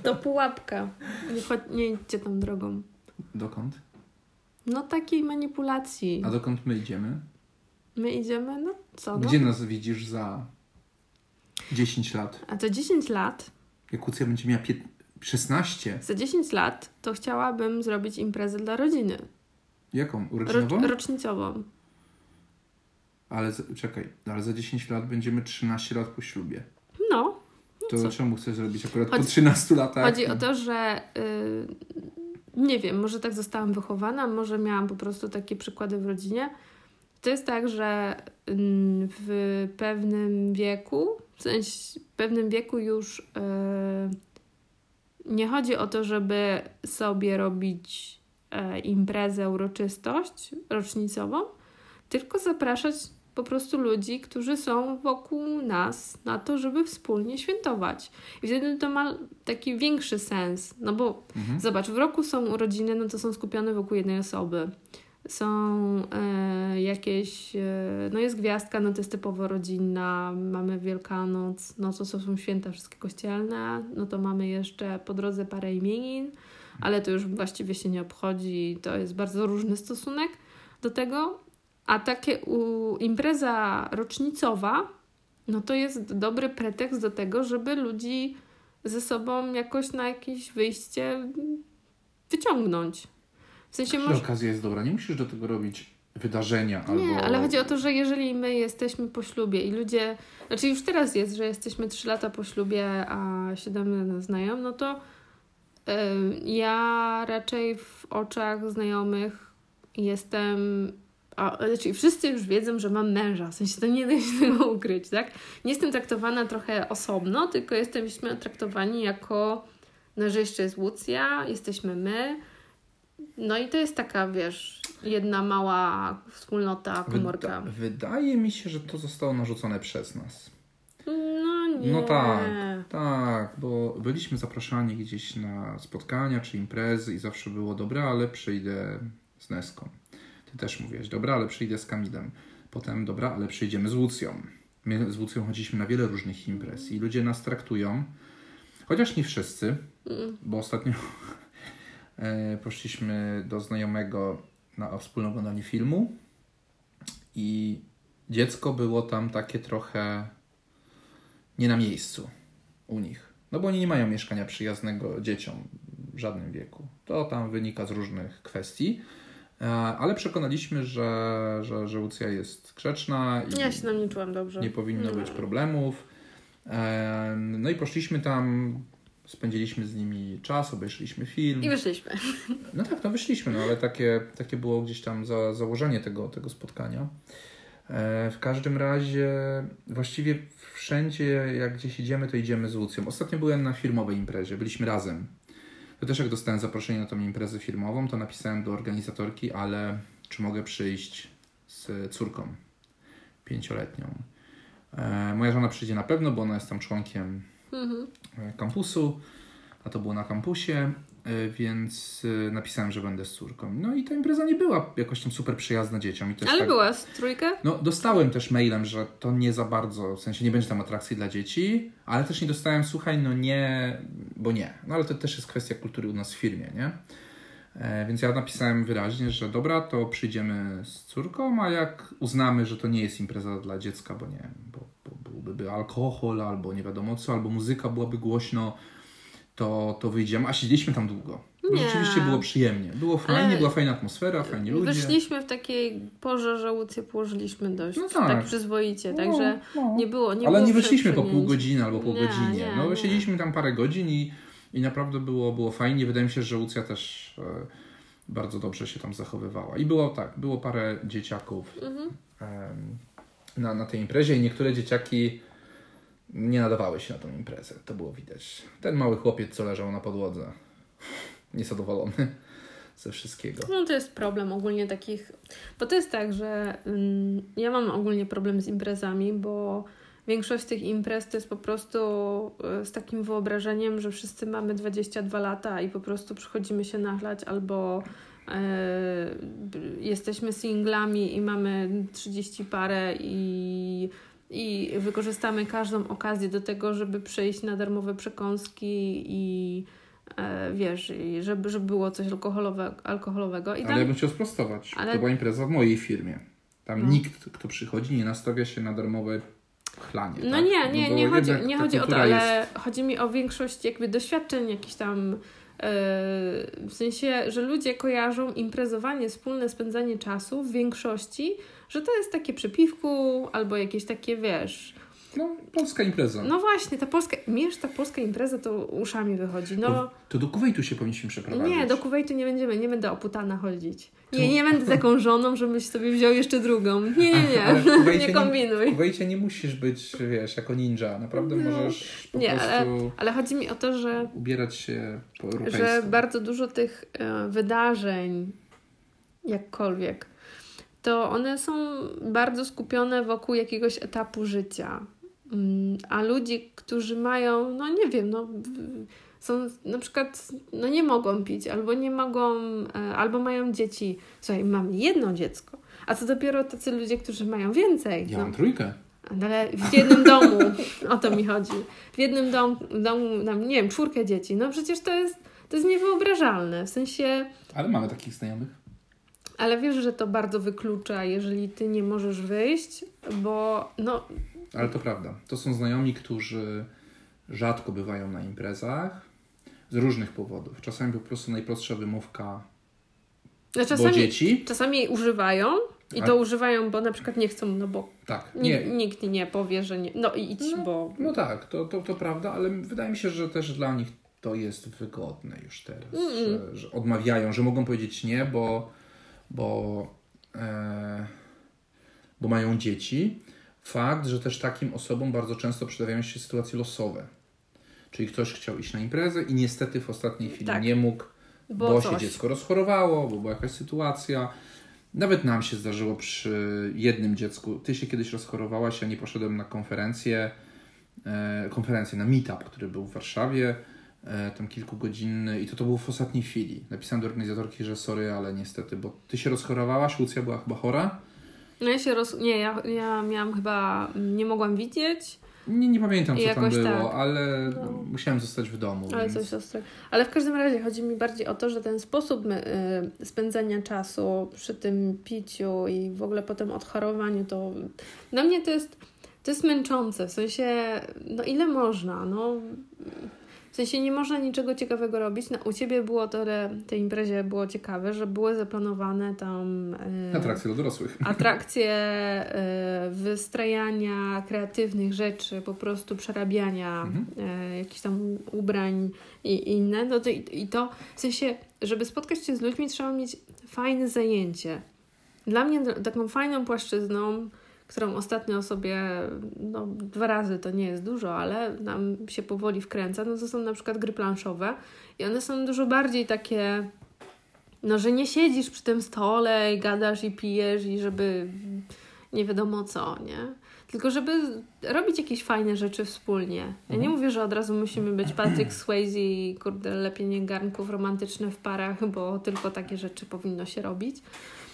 Speaker 2: To pułapka. Nie, chodź, nie idźcie tą drogą.
Speaker 1: Dokąd?
Speaker 2: No takiej manipulacji.
Speaker 1: A dokąd my idziemy?
Speaker 2: My idziemy, no co? No?
Speaker 1: Gdzie nas widzisz za 10 lat?
Speaker 2: A to 10 lat.
Speaker 1: Jak Lucja będzie miała 16.
Speaker 2: Za 10 lat to chciałabym zrobić imprezę dla rodziny.
Speaker 1: Jaką? Urodzinową? Ro
Speaker 2: rocznicową.
Speaker 1: Ale czekaj, ale za 10 lat będziemy 13 lat po ślubie.
Speaker 2: No.
Speaker 1: To co? czemu chcesz zrobić akurat chodzi, po 13 latach?
Speaker 2: Chodzi o to, że yy, nie wiem, może tak zostałam wychowana, może miałam po prostu takie przykłady w rodzinie, to jest tak, że mm, w pewnym wieku, w sensie w pewnym wieku już yy, nie chodzi o to, żeby sobie robić yy, imprezę, uroczystość rocznicową, tylko zapraszać po prostu ludzi, którzy są wokół nas na to, żeby wspólnie świętować. I wtedy to ma taki większy sens, no bo mhm. zobacz, w roku są urodziny, no to są skupione wokół jednej osoby są e, jakieś, e, no jest gwiazdka, no to jest typowo rodzinna, mamy Wielkanoc, no to są święta wszystkie kościelne, no to mamy jeszcze po drodze parę imienin, ale to już właściwie się nie obchodzi, to jest bardzo różny stosunek do tego, a takie u, impreza rocznicowa, no to jest dobry pretekst do tego, żeby ludzi ze sobą jakoś na jakieś wyjście wyciągnąć.
Speaker 1: W sensie może... okazja jest dobra, nie musisz do tego robić wydarzenia albo...
Speaker 2: Nie, ale chodzi o to, że jeżeli my jesteśmy po ślubie i ludzie... Znaczy już teraz jest, że jesteśmy 3 lata po ślubie, a 7 znają, no to yy, ja raczej w oczach znajomych jestem... A, znaczy wszyscy już wiedzą, że mam męża, w sensie to nie da się tego ukryć, tak? Nie jestem traktowana trochę osobno, tylko jesteśmy traktowani jako, no, że jeszcze jest Łucja, jesteśmy my, no i to jest taka, wiesz, jedna mała wspólnota, komórka.
Speaker 1: Wyda wydaje mi się, że to zostało narzucone przez nas.
Speaker 2: No nie.
Speaker 1: No tak, tak, bo byliśmy zapraszani gdzieś na spotkania czy imprezy i zawsze było dobra, ale przyjdę z Neską. Ty też mówiłeś, dobra, ale przyjdę z Kamilem. Potem, dobra, ale przyjdziemy z Łucją. My z Łucją chodziliśmy na wiele różnych imprez i ludzie nas traktują, chociaż nie wszyscy,
Speaker 2: Mm.
Speaker 1: bo ostatnio e, poszliśmy do znajomego na wspólne oglądanie filmu i dziecko było tam takie trochę nie na miejscu u nich. No bo oni nie mają mieszkania przyjaznego dzieciom w żadnym wieku. To tam wynika z różnych kwestii. E, Ale przekonaliśmy, że, że, że Łucja jest grzeczna i
Speaker 2: Ja się nie czułam dobrze.
Speaker 1: nie powinno
Speaker 2: No.
Speaker 1: być problemów. E, No i poszliśmy tam, spędziliśmy z nimi czas, obejrzeliśmy film.
Speaker 2: I wyszliśmy.
Speaker 1: No tak, no wyszliśmy, no ale takie, takie było gdzieś tam za, założenie tego, tego spotkania. E, w każdym razie właściwie wszędzie jak gdzieś idziemy, to idziemy z Łucją. Ostatnio byłem na firmowej imprezie, byliśmy razem. To też jak dostałem zaproszenie na tą imprezę firmową, to napisałem do organizatorki, ale czy mogę przyjść z córką pięcioletnią. E, moja żona przyjdzie na pewno, bo ona jest tam członkiem
Speaker 2: Mhm.
Speaker 1: e, kampusu, a to było na kampusie, więc e, napisałem, że będę z córką. No i ta impreza nie była jakoś tam super przyjazna dzieciom.
Speaker 2: Ale
Speaker 1: tak,
Speaker 2: była z trójkę?
Speaker 1: No, dostałem też mailem, że to nie za bardzo, w sensie nie będzie tam atrakcji dla dzieci, ale też nie dostałem, słuchaj, no nie, bo nie. No ale to też jest kwestia kultury u nas w firmie, nie? E, więc ja napisałem wyraźnie, że dobra, to przyjdziemy z córką, a jak uznamy, że to nie jest impreza dla dziecka, bo nie bo, bo byłby alkohol, albo nie wiadomo co, albo muzyka byłaby głośno, to, to wyjdziemy. A siedzieliśmy tam długo. Bo
Speaker 2: Nie.
Speaker 1: rzeczywiście było przyjemnie. Było fajnie,
Speaker 2: Ale
Speaker 1: była fajna atmosfera, fajni ludzie.
Speaker 2: Wyszliśmy w takiej porze, że Łucję położyliśmy dość
Speaker 1: No
Speaker 2: tak.
Speaker 1: tak.
Speaker 2: przyzwoicie,
Speaker 1: No,
Speaker 2: także
Speaker 1: no.
Speaker 2: nie było nie
Speaker 1: Ale
Speaker 2: było
Speaker 1: nie wyszliśmy po pół godziny albo po
Speaker 2: Nie,
Speaker 1: godzinie.
Speaker 2: nie,
Speaker 1: no siedzieliśmy tam parę godzin i, i naprawdę było, było fajnie. Wydaje mi się, że Łucja też e, bardzo dobrze się tam zachowywała. I było tak, było parę dzieciaków
Speaker 2: Mhm.
Speaker 1: em, na, na tej imprezie i niektóre dzieciaki nie nadawały się na tą imprezę. To było widać. Ten mały chłopiec, co leżał na podłodze, niezadowolony ze wszystkiego.
Speaker 2: No to jest problem ogólnie takich, bo to jest tak, że mm, ja mam ogólnie problem z imprezami, bo większość tych imprez to jest po prostu e, z takim wyobrażeniem, że wszyscy mamy 22 lata i po prostu przychodzimy się nachlać albo b- jesteśmy singlami i mamy 30 parę i i wykorzystamy każdą okazję do tego, żeby przejść na darmowe przekąski i e, wiesz, i żeby, żeby było coś alkoholowe, alkoholowego. I
Speaker 1: Ale
Speaker 2: tam,
Speaker 1: ja bym chciał sprostować.
Speaker 2: Ale-
Speaker 1: To była impreza w mojej firmie. Tam
Speaker 2: No.
Speaker 1: nikt, kto przychodzi, nie nastawia się na darmowe chlanie.
Speaker 2: no
Speaker 1: tak?
Speaker 2: nie, nie,
Speaker 1: bo
Speaker 2: nie chodzi, nie chodzi o to, ale
Speaker 1: jest-
Speaker 2: chodzi mi o większość jakby doświadczeń jakichś tam e, w sensie, że ludzie kojarzą imprezowanie, wspólne spędzanie czasu w większości, że to jest takie przy piwku albo jakieś takie, wiesz,
Speaker 1: No, polska impreza.
Speaker 2: no właśnie, ta polska, mierz ta polska impreza to uszami wychodzi, no...
Speaker 1: To, to do Kuwejtu się powinniśmy przeprowadzić.
Speaker 2: Nie, do Kuwejtu nie będziemy, nie będę oputana chodzić. Nie, nie będę taką żoną, żebyś sobie wziął jeszcze drugą. Nie, nie,
Speaker 1: w
Speaker 2: nie, nie
Speaker 1: W
Speaker 2: kombinuj.
Speaker 1: Kuwejcie nie musisz być, wiesz, jako ninja. Naprawdę
Speaker 2: No.
Speaker 1: możesz po
Speaker 2: Nie,
Speaker 1: prostu
Speaker 2: ale, ale chodzi mi o to, że,
Speaker 1: ubierać się po europejsku.
Speaker 2: że bardzo dużo tych e, wydarzeń, jakkolwiek, to one są bardzo skupione wokół jakiegoś etapu życia. Mm, A ludzi, którzy mają, no nie wiem, no są na przykład, no nie mogą pić, albo nie mogą, e, albo mają dzieci. Słuchaj, mamy jedno dziecko. A co dopiero tacy ludzie, którzy mają więcej.
Speaker 1: Ja
Speaker 2: no,
Speaker 1: mam trójkę.
Speaker 2: ale w jednym domu, o to mi chodzi. W jednym dom, domu, tam, nie wiem, czwórkę dzieci. No przecież to jest, to jest niewyobrażalne. W sensie,
Speaker 1: Ale mamy takich znajomych.
Speaker 2: Ale wiesz, że to bardzo wyklucza, jeżeli ty nie możesz wyjść, bo no,
Speaker 1: Ale to prawda. To są znajomi, którzy rzadko bywają na imprezach z różnych powodów. Czasami po prostu najprostsza wymówka,
Speaker 2: no
Speaker 1: bo
Speaker 2: czasami,
Speaker 1: dzieci.
Speaker 2: czasami jej używają i to używają, bo na przykład nie chcą, no bo
Speaker 1: Tak,
Speaker 2: nikt,
Speaker 1: nie.
Speaker 2: nikt nie powie, że nie. No i idź, bo.
Speaker 1: No tak, to, to, to prawda, ale wydaje mi się, że też dla nich to jest wygodne już teraz,
Speaker 2: Mm-mm.
Speaker 1: że, że odmawiają, że mogą powiedzieć nie, bo, bo, e, bo mają dzieci. Fakt, że też takim osobom bardzo często przydawiają się sytuacje losowe. Czyli ktoś chciał iść na imprezę i niestety w ostatniej chwili
Speaker 2: Tak.
Speaker 1: nie mógł,
Speaker 2: Bo,
Speaker 1: bo, się dziecko rozchorowało, bo była jakaś sytuacja. Nawet nam się zdarzyło przy jednym dziecku. Ty się kiedyś rozchorowałaś, ja nie poszedłem na konferencję, e, konferencję na meetup, który był w Warszawie, tam kilkugodzinny i to to było w ostatniej chwili. Napisałem do organizatorki, że sorry, ale niestety, bo ty się rozchorowałaś, Lucja była chyba chora
Speaker 2: No ja się roz... Nie, ja, ja miałam chyba... Nie mogłam widzieć.
Speaker 1: Nie, nie pamiętam, co tam było,
Speaker 2: tak.
Speaker 1: ale no. musiałem zostać w domu.
Speaker 2: Ale
Speaker 1: więc...
Speaker 2: coś ostry. Ale w każdym razie chodzi mi bardziej o to, że ten sposób y, spędzania czasu przy tym piciu i w ogóle potem odchorowaniu, to dla mnie to jest, to jest męczące. W sensie, no ile można? No, w sensie nie można niczego ciekawego robić. No, u Ciebie było tyle, tej imprezie było ciekawe, że były zaplanowane tam...
Speaker 1: Yy, atrakcje dla dorosłych.
Speaker 2: Atrakcje yy, wystrajania kreatywnych rzeczy, po prostu przerabiania mhm. yy, jakichś tam ubrań i, i inne. No to, i, I to w sensie, żeby spotkać się z ludźmi trzeba mieć fajne zajęcie. Dla mnie taką fajną płaszczyzną którą ostatnio sobie no, dwa razy to nie jest dużo, ale nam się powoli wkręca, no to są na przykład gry planszowe i one są dużo bardziej takie, no że nie siedzisz przy tym stole i gadasz i pijesz i żeby nie wiadomo co, nie? Tylko żeby robić jakieś fajne rzeczy wspólnie. Ja nie mhm. mówię, że od razu musimy być Patrick Swayze i kurde lepienie garnków romantyczne w parach, bo tylko takie rzeczy powinno się robić.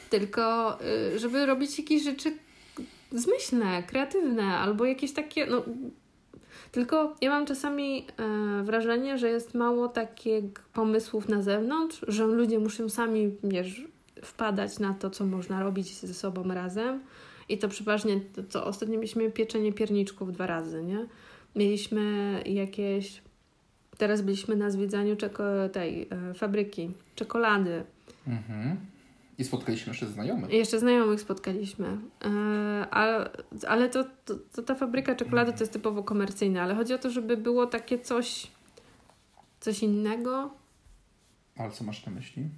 Speaker 2: Tylko y, żeby robić jakieś rzeczy, zmyślne, kreatywne albo jakieś takie, no tylko ja mam czasami e, wrażenie, że jest mało takich pomysłów na zewnątrz, że ludzie muszą sami wiesz, wpadać na to, co można robić ze sobą razem. I to przeważnie, to, ostatnio mieliśmy pieczenie pierniczków dwa razy, nie? Mieliśmy jakieś, teraz byliśmy na zwiedzaniu czeko, tej e, fabryki, czekolady.
Speaker 1: Mhm. I spotkaliśmy jeszcze znajomych.
Speaker 2: Jeszcze znajomych spotkaliśmy. Ale ale to, to, to, ta fabryka czekolady to jest typowo komercyjna, ale chodzi o to, żeby było takie coś, coś innego.
Speaker 1: Ale co masz na myśli?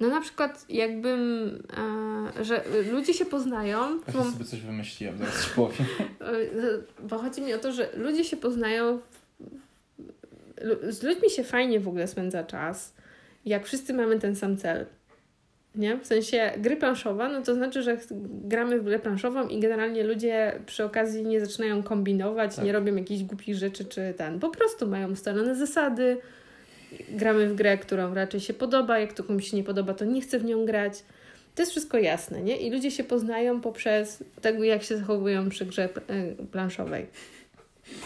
Speaker 2: No na przykład jakbym, e, że ludzie się poznają.
Speaker 1: Ja bo, sobie coś wymyśliłem, zaraz ci powiem.
Speaker 2: Bo chodzi mi o to, że ludzie się poznają, z ludźmi się fajnie w ogóle spędza czas, jak wszyscy mamy ten sam cel. Nie? W sensie gry planszowa, no to znaczy, że gramy w grę planszową i generalnie ludzie przy okazji nie zaczynają kombinować, tak. nie robią jakichś głupich rzeczy czy ten. Po prostu mają ustalone zasady, gramy w grę, którą raczej się podoba, jak to komuś się nie podoba, to nie chce w nią grać. To jest wszystko jasne, nie? I ludzie się poznają poprzez tego, jak się zachowują przy grze e, planszowej.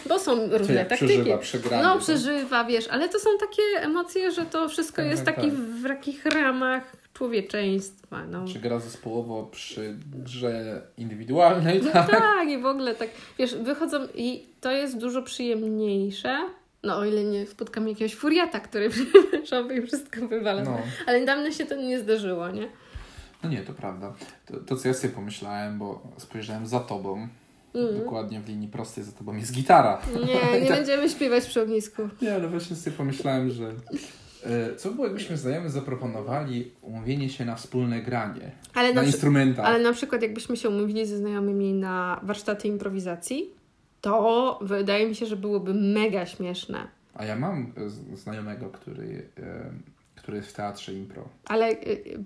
Speaker 2: Bo są różne taktyki.
Speaker 1: Przeżywa,
Speaker 2: no, przeżywa, wiesz, ale to są takie emocje, że to wszystko tak, jest tak, taki tak. w takich ramach człowieczeństwa. No.
Speaker 1: Czy gra zespołowo przy grze indywidualnej?
Speaker 2: No tak? tak, i w ogóle tak. Wiesz, wychodzą i to jest dużo przyjemniejsze. No, o ile nie spotkam jakiegoś furiata, który i wszystko wywala. No. Ale niedawno się to nie zdarzyło, nie?
Speaker 1: No nie, to prawda. To, to co ja sobie pomyślałem, bo spojrzałem za tobą, Mm. Dokładnie w linii prostej za tobą jest gitara.
Speaker 2: Nie, nie tak. będziemy śpiewać przy ognisku.
Speaker 1: Nie, ale właśnie sobie pomyślałem, że co było, jakbyśmy znajomi zaproponowali umówienie się na wspólne granie, ale na, na instrumentach?
Speaker 2: Ale na przykład jakbyśmy się umówili ze znajomymi na warsztaty improwizacji, to wydaje mi się, że byłoby mega śmieszne.
Speaker 1: A ja mam e, znajomego, który, e, który jest w teatrze impro.
Speaker 2: Ale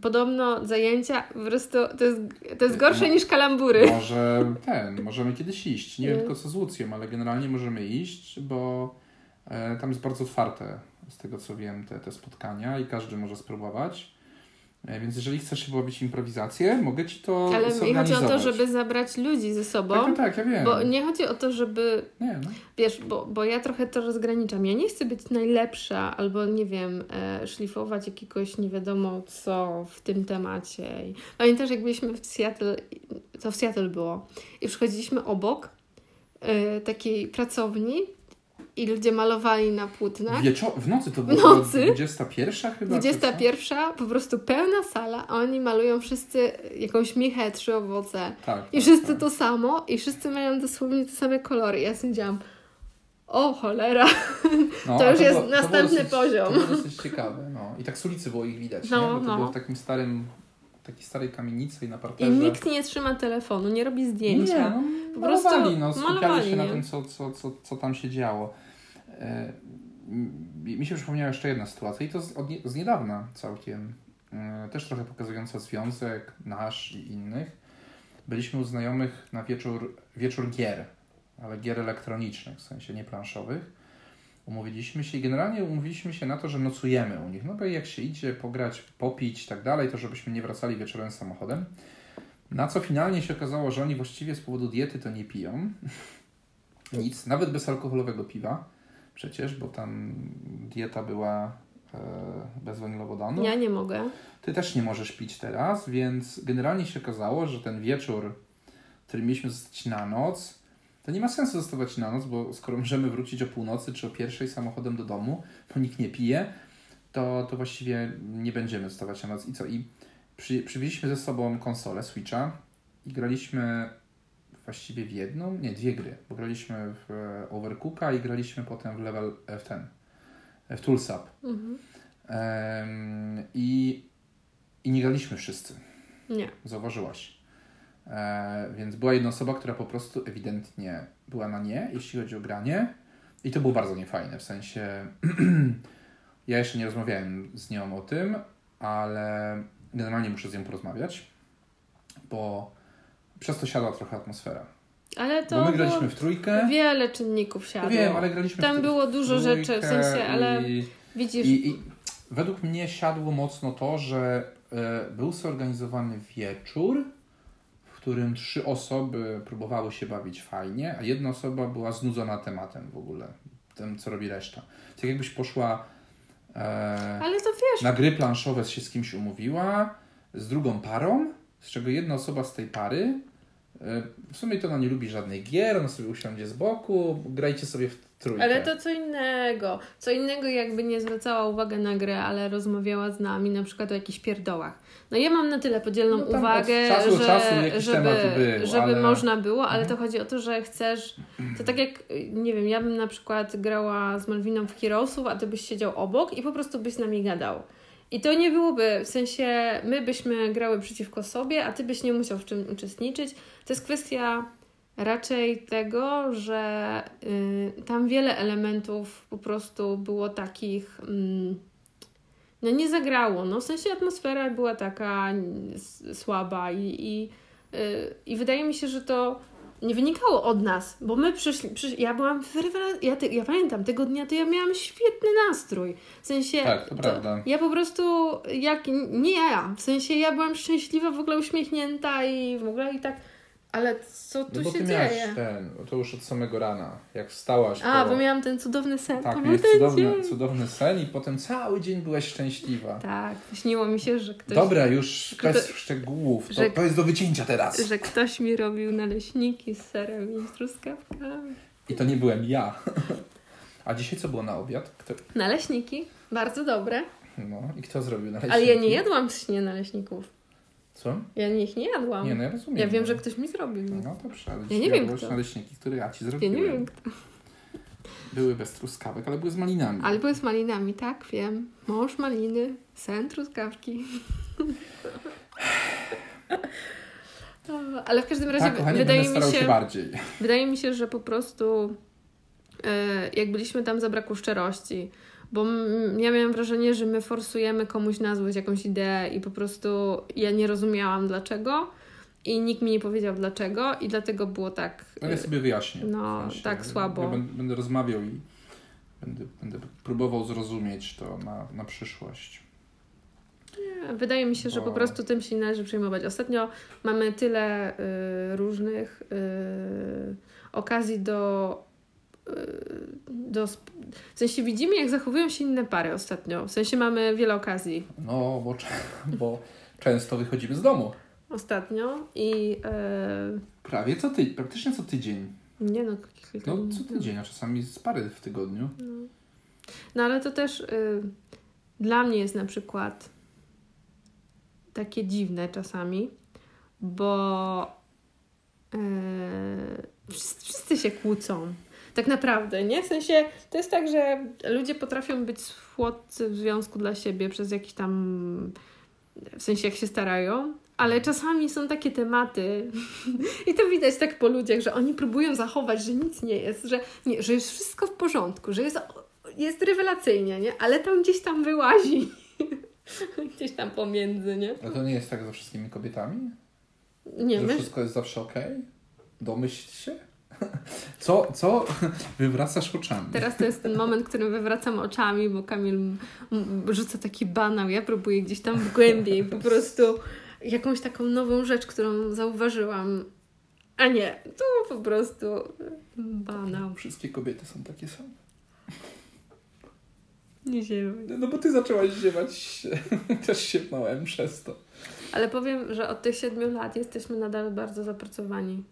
Speaker 2: podobno zajęcia po prostu to jest, to jest gorsze niż kalambury.
Speaker 1: Może ten, możemy kiedyś iść. Nie wiem tylko co z Łucją, ale generalnie możemy iść, bo tam jest bardzo otwarte z tego co wiem, te, te spotkania i każdy może spróbować. E, więc jeżeli chcesz się bawić improwizację, mogę ci to Ale
Speaker 2: chodzi o to, żeby zabrać ludzi ze sobą.
Speaker 1: Tak, tak, ja wiem.
Speaker 2: Bo nie chodzi o to, żeby... Nie, no. Wiesz, bo, bo ja trochę to rozgraniczam. Ja nie chcę być najlepsza albo, nie wiem, e, szlifować jakiegoś nie wiadomo co w tym temacie. Pamiętasz, jak byliśmy w Seattle, to w Seattle było, i przychodziliśmy obok e, takiej pracowni, i ludzie malowali na płótnach.
Speaker 1: Wieczo- w nocy to było nocy, 21 chyba?
Speaker 2: 21, po prostu pełna sala, a oni malują wszyscy jakąś michę, trzy owoce. Tak, I tak, wszyscy tak. to samo i wszyscy mają dosłownie te same kolory. Ja sędziłam, o cholera, no, to już to jest było, następny
Speaker 1: dosyć,
Speaker 2: poziom.
Speaker 1: To było dosyć ciekawe. No. I tak z ulicy było ich widać, no, nie? Bo to no. było w takim starym takiej starej kamienicy i na parterze.
Speaker 2: I nikt nie trzyma telefonu, nie robi zdjęcia.
Speaker 1: Nie, no, po malowali, prostu no, skupiali malowali, się nie? na tym, co, co, co, co tam się działo. E, mi się przypomniała jeszcze jedna sytuacja i to z, nie, z niedawna całkiem, e, też trochę pokazująca związek nasz i innych. Byliśmy u znajomych na wieczór, wieczór gier, ale gier elektronicznych, w sensie nie planszowych. Umówiliśmy się i generalnie umówiliśmy się na to, że nocujemy u nich. No bo jak się idzie pograć, popić i tak dalej, to żebyśmy nie wracali wieczorem samochodem. Na co finalnie się okazało, że oni właściwie z powodu diety to nie piją. Nic, nawet bezalkoholowego piwa przecież, bo tam dieta była e, bez węglowodanu.
Speaker 2: Ja nie mogę.
Speaker 1: Ty też nie możesz pić teraz, więc generalnie się okazało, że ten wieczór, który mieliśmy zostać na noc, to nie ma sensu zostawać na noc, bo skoro możemy wrócić o północy czy o pierwszej samochodem do domu, bo nikt nie pije, to, to właściwie nie będziemy zostawać na noc. I co? I przy, przywieźliśmy ze sobą konsolę Switcha i graliśmy właściwie w jedną, nie, dwie gry, bo graliśmy w e, Overcooka i graliśmy potem w level e, w ten, w Toolsap.
Speaker 2: Mhm.
Speaker 1: Em, i, I nie graliśmy wszyscy,
Speaker 2: Nie.
Speaker 1: zauważyłaś. E, więc była jedna osoba, która po prostu ewidentnie była na nie, jeśli chodzi o granie. I to było bardzo niefajne, w sensie ja jeszcze nie rozmawiałem z nią o tym, ale generalnie muszę z nią porozmawiać, bo przez to siadła trochę atmosfera.
Speaker 2: Ale to
Speaker 1: bo my graliśmy w trójkę.
Speaker 2: wiele czynników siadło.
Speaker 1: Wiem, ale graliśmy
Speaker 2: Tam
Speaker 1: w,
Speaker 2: było dużo rzeczy, w sensie, ale
Speaker 1: I,
Speaker 2: widzisz,
Speaker 1: i, I według mnie siadło mocno to, że e, był zorganizowany wieczór, w którym trzy osoby próbowały się bawić fajnie, a jedna osoba była znudzona tematem w ogóle, tym co robi reszta. Tak jakbyś poszła e,
Speaker 2: ale to wiesz,
Speaker 1: na gry planszowe się z kimś umówiła, z drugą parą, z czego jedna osoba z tej pary, w sumie to ona nie lubi żadnych gier, ona sobie usiądzie z boku, grajcie sobie w trójkę.
Speaker 2: ale to co innego. Co innego jakby nie zwracała uwagi na grę, ale rozmawiała z nami na przykład o jakichś pierdołach. No ja mam na tyle podzielną
Speaker 1: No
Speaker 2: uwagę,
Speaker 1: czasu
Speaker 2: że,
Speaker 1: czasu
Speaker 2: żeby,
Speaker 1: był,
Speaker 2: żeby
Speaker 1: ale-
Speaker 2: można było, ale
Speaker 1: Mhm.
Speaker 2: to chodzi o to, że chcesz, to tak jak, nie wiem, ja bym na przykład grała z Malwiną w Heroesów, a ty byś siedział obok i po prostu byś z nami gadał. I to nie byłoby, w sensie my byśmy grały przeciwko sobie, a ty byś nie musiał w czym uczestniczyć. To jest kwestia raczej tego, że y, tam wiele elementów po prostu było takich. mm, no nie zagrało. No, w sensie atmosfera była taka słaba i, i, y, i wydaje mi się, że to nie wynikało od nas, bo my przyszli, przysz... ja byłam w ja, ty, ja pamiętam, tego dnia to ja miałam świetny nastrój. W sensie,
Speaker 1: Tak, to prawda.
Speaker 2: ja po prostu, jak, nie ja, w sensie ja byłam szczęśliwa, w ogóle uśmiechnięta i w ogóle i tak, ale co tu
Speaker 1: No bo
Speaker 2: się
Speaker 1: ty
Speaker 2: dzieje?
Speaker 1: miałaś ten, to już od samego rana, jak wstałaś.
Speaker 2: A,
Speaker 1: po...
Speaker 2: bo miałam ten cudowny sen.
Speaker 1: Tak, miałeś cudowny, cudowny sen i potem cały dzień byłaś szczęśliwa.
Speaker 2: Tak, śniło mi się, że ktoś,
Speaker 1: Dobra, już
Speaker 2: Kto-
Speaker 1: bez szczegółów, to,
Speaker 2: że-
Speaker 1: to jest do wycięcia teraz.
Speaker 2: że ktoś mi robił naleśniki z serem i z truskawkami.
Speaker 1: I to nie byłem ja. A dzisiaj co było na obiad? Kto...
Speaker 2: Naleśniki, bardzo dobre,
Speaker 1: No i kto zrobił naleśniki?
Speaker 2: ale ja nie jadłam śnie naleśników.
Speaker 1: Co?
Speaker 2: Ja ich nie jadłam.
Speaker 1: Nie, no ja rozumiem.
Speaker 2: ja wiem,
Speaker 1: no.
Speaker 2: że ktoś mi zrobił.
Speaker 1: No dobrze, ale
Speaker 2: Ja nie wiem, kto.
Speaker 1: naleśniki, które ja ci
Speaker 2: Ja
Speaker 1: zrobiłem.
Speaker 2: nie wiem kto.
Speaker 1: Były bez truskawek, ale były z malinami.
Speaker 2: Ale były z malinami, tak, wiem. Mąż maliny, sen truskawki. Ale w każdym razie
Speaker 1: tak, kochanie,
Speaker 2: wydaje, mi się,
Speaker 1: się bardziej.
Speaker 2: wydaje mi się, że po prostu e, jak byliśmy tam zabrakło szczerości. Bo ja miałam wrażenie, że my forsujemy komuś na złość jakąś ideę i po prostu ja nie rozumiałam dlaczego i nikt mi nie powiedział dlaczego i dlatego było tak...
Speaker 1: No ja sobie wyjaśnię.
Speaker 2: No, tak słabo.
Speaker 1: Ja będę, rozmawiał i będę, będę próbował zrozumieć to na, na przyszłość.
Speaker 2: Wydaje mi się, że po prostu tym się nie należy przejmować. Ostatnio mamy tyle y, różnych y, okazji do, do. W sensie widzimy, jak zachowują się inne pary ostatnio. W sensie mamy wiele okazji
Speaker 1: No, bo, bo często wychodzimy z domu.
Speaker 2: ostatnio i y,
Speaker 1: Prawie co tydzień, praktycznie co tydzień.
Speaker 2: nie no, kilka
Speaker 1: No, co tydzień, a czasami z pary w tygodniu.
Speaker 2: No ale to też y, dla mnie jest na przykład takie dziwne czasami, bo wszyscy, wszyscy się kłócą. Tak naprawdę, nie? W sensie to jest tak, że ludzie potrafią być słodcy w związku dla siebie przez jakiś tam. W sensie, jak się starają, ale czasami są takie tematy, i to widać tak po ludziach, że oni próbują zachować, że nic nie jest, że, nie, że jest wszystko w porządku, że jest, jest rewelacyjnie, nie? Ale tam gdzieś tam wyłazi. gdzieś tam pomiędzy, nie?
Speaker 1: A to nie jest tak ze wszystkimi kobietami?
Speaker 2: Nie,
Speaker 1: że
Speaker 2: my,
Speaker 1: wszystko jest zawsze ok? Domyśl się? Co, co wywracasz oczami?
Speaker 2: Teraz to jest ten moment, w którym wywracam oczami, bo Kamil rzuca taki banał. Ja próbuję gdzieś tam głębiej po prostu jakąś taką nową rzecz, którą zauważyłam. A nie, to po prostu banał.
Speaker 1: Wszystkie kobiety są takie same.
Speaker 2: Nie ziewaj.
Speaker 1: No bo ty zaczęłaś ziewać, też siewnąłem przez to.
Speaker 2: Ale powiem, że od tych siedmiu lat jesteśmy nadal bardzo zapracowani.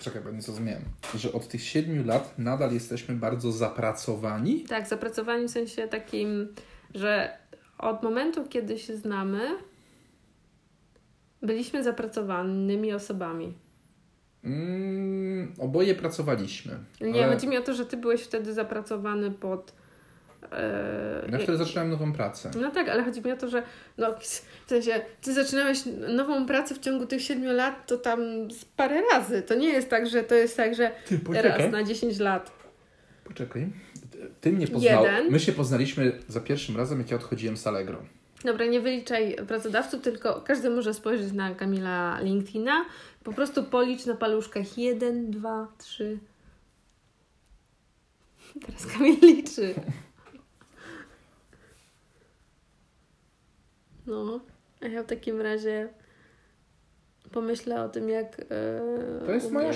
Speaker 1: Czekaj, bo nie zrozumiałem. Że od tych siedmiu lat nadal jesteśmy bardzo zapracowani?
Speaker 2: Tak, zapracowani w sensie takim, że od momentu, kiedy się znamy, byliśmy zapracowanymi osobami.
Speaker 1: Mm, oboje pracowaliśmy.
Speaker 2: Nie,
Speaker 1: ale...
Speaker 2: chodzi mi o to, że ty byłeś wtedy zapracowany pod.
Speaker 1: Yy, ja wtedy zaczynałem nową pracę.
Speaker 2: No tak, ale chodzi mi o to, że no, w sensie, ty zaczynałeś nową pracę w ciągu tych siedmiu lat, to tam parę razy. To nie jest tak, że to jest tak, że ty, raz na 10 lat.
Speaker 1: Poczekaj. Ty mnie poznał. Jeden. My się poznaliśmy za pierwszym razem, jak ja odchodziłem z Allegro.
Speaker 2: Dobra, nie wyliczaj pracodawców, tylko każdy może spojrzeć na Kamila LinkedIna. Po prostu policz na paluszkach. Jeden, dwa, trzy. Teraz Kamil liczy. No, a ja w takim razie pomyślę o tym, jak.
Speaker 1: Yy, to, jest moja,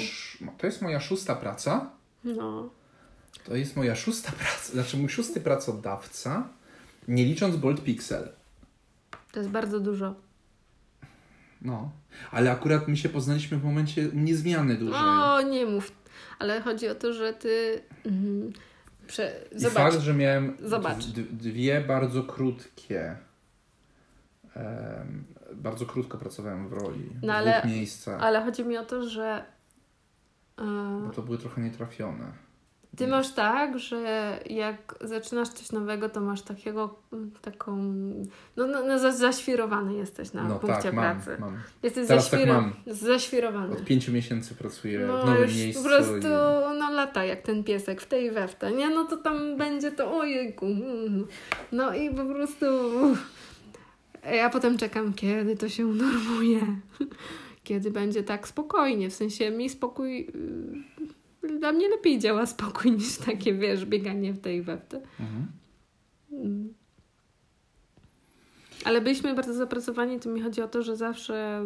Speaker 1: to jest moja szósta praca.
Speaker 2: No.
Speaker 1: To jest moja szósta praca, znaczy mój szósty pracodawca, nie licząc Bolt Pixel.
Speaker 2: To jest bardzo dużo.
Speaker 1: No, ale akurat my się poznaliśmy w momencie niezmiany dużej.
Speaker 2: O, nie mów. Ale chodzi o to, że ty. Mhm.
Speaker 1: Prze... Zobacz. I fakt, że miałem Zobacz. dwie bardzo krótkie. Bardzo krótko pracowałem w roli. No, w ale, dwóch miejscach.
Speaker 2: Ale chodzi mi o to, że.
Speaker 1: Bo to były trochę nietrafione.
Speaker 2: Ty masz tak, że jak zaczynasz coś nowego, to masz takiego, taką, no, no, no zaświrowany jesteś na no, punkcie tak, pracy.
Speaker 1: Mam, mam.
Speaker 2: Jesteś Teraz zaświro- tak mam. zaświrowany.
Speaker 1: Od pięciu miesięcy pracuję no, w nowym miejscu.
Speaker 2: po prostu, i... no lata jak ten piesek w tej we w te, nie? No to tam będzie to, ojejku. Mm. No i po prostu ja potem czekam, kiedy to się unormuje. Kiedy będzie tak spokojnie, w sensie mi spokój y, dla mnie lepiej działa spokój niż takie, wiesz, bieganie w tej wewte. Mhm. Mm. Ale byliśmy bardzo zapracowani, to mi chodzi o to, że zawsze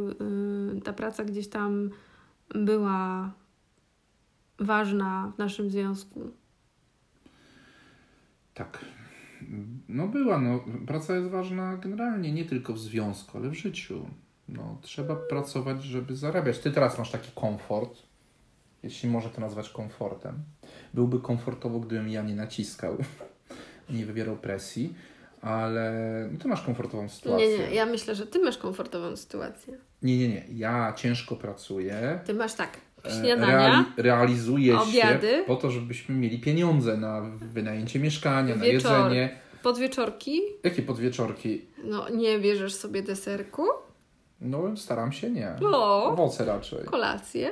Speaker 2: y, ta praca gdzieś tam była ważna w naszym związku.
Speaker 1: Tak. No była, no. Praca jest ważna generalnie, nie tylko w związku, ale w życiu. No, trzeba pracować, żeby zarabiać. Ty teraz masz taki komfort, jeśli może to nazwać komfortem. Byłby komfortowo, gdybym ja nie naciskał, nie wywierał presji, ale no, ty masz komfortową sytuację.
Speaker 2: Nie, nie, ja myślę, że ty masz komfortową sytuację.
Speaker 1: Nie, nie, nie. Ja ciężko pracuję.
Speaker 2: Ty masz tak, śniadania, Reali
Speaker 1: realizuję obiady. się po to, żebyśmy mieli pieniądze na wynajęcie mieszkania, Wieczor, na jedzenie.
Speaker 2: Podwieczorki?
Speaker 1: Jakie podwieczorki?
Speaker 2: No, nie bierzesz sobie deserku?
Speaker 1: No, staram się nie. No. Owoce raczej.
Speaker 2: Kolację?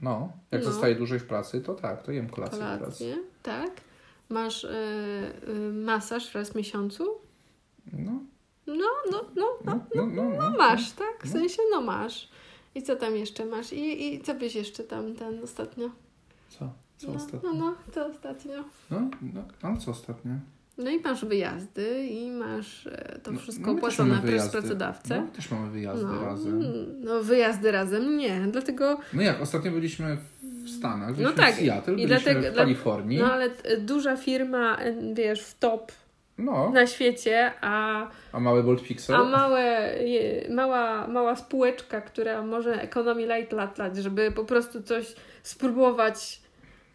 Speaker 1: No, jak no. zostaje dłużej w pracy, to tak, to jem kolację,
Speaker 2: kolację w pracy. tak. Masz yy, yy, masaż raz w miesiącu?
Speaker 1: No.
Speaker 2: No, no, no, no, no, no, no, masz, tak? W sensie, no masz. I co tam jeszcze masz? I, i co byś jeszcze tam ten ostatnio?
Speaker 1: Co? Co ostatnio?
Speaker 2: No, no, co ostatnio?
Speaker 1: No, no, ale co ostatnio?
Speaker 2: No i masz wyjazdy i masz e, to no, wszystko no, opłacone przez pracodawcę.
Speaker 1: No, też mamy wyjazdy no, razem.
Speaker 2: No wyjazdy razem nie, dlatego...
Speaker 1: No jak, ostatnio byliśmy w Stanach, byliśmy no tak, w Seattle, i byliśmy dlatego, w Kalifornii.
Speaker 2: No ale duża firma, e, wiesz, w top no. na świecie, a...
Speaker 1: A mały Bolt Pixel?
Speaker 2: A małe, mała, mała spółeczka, która może ekonomii light latać, żeby po prostu coś spróbować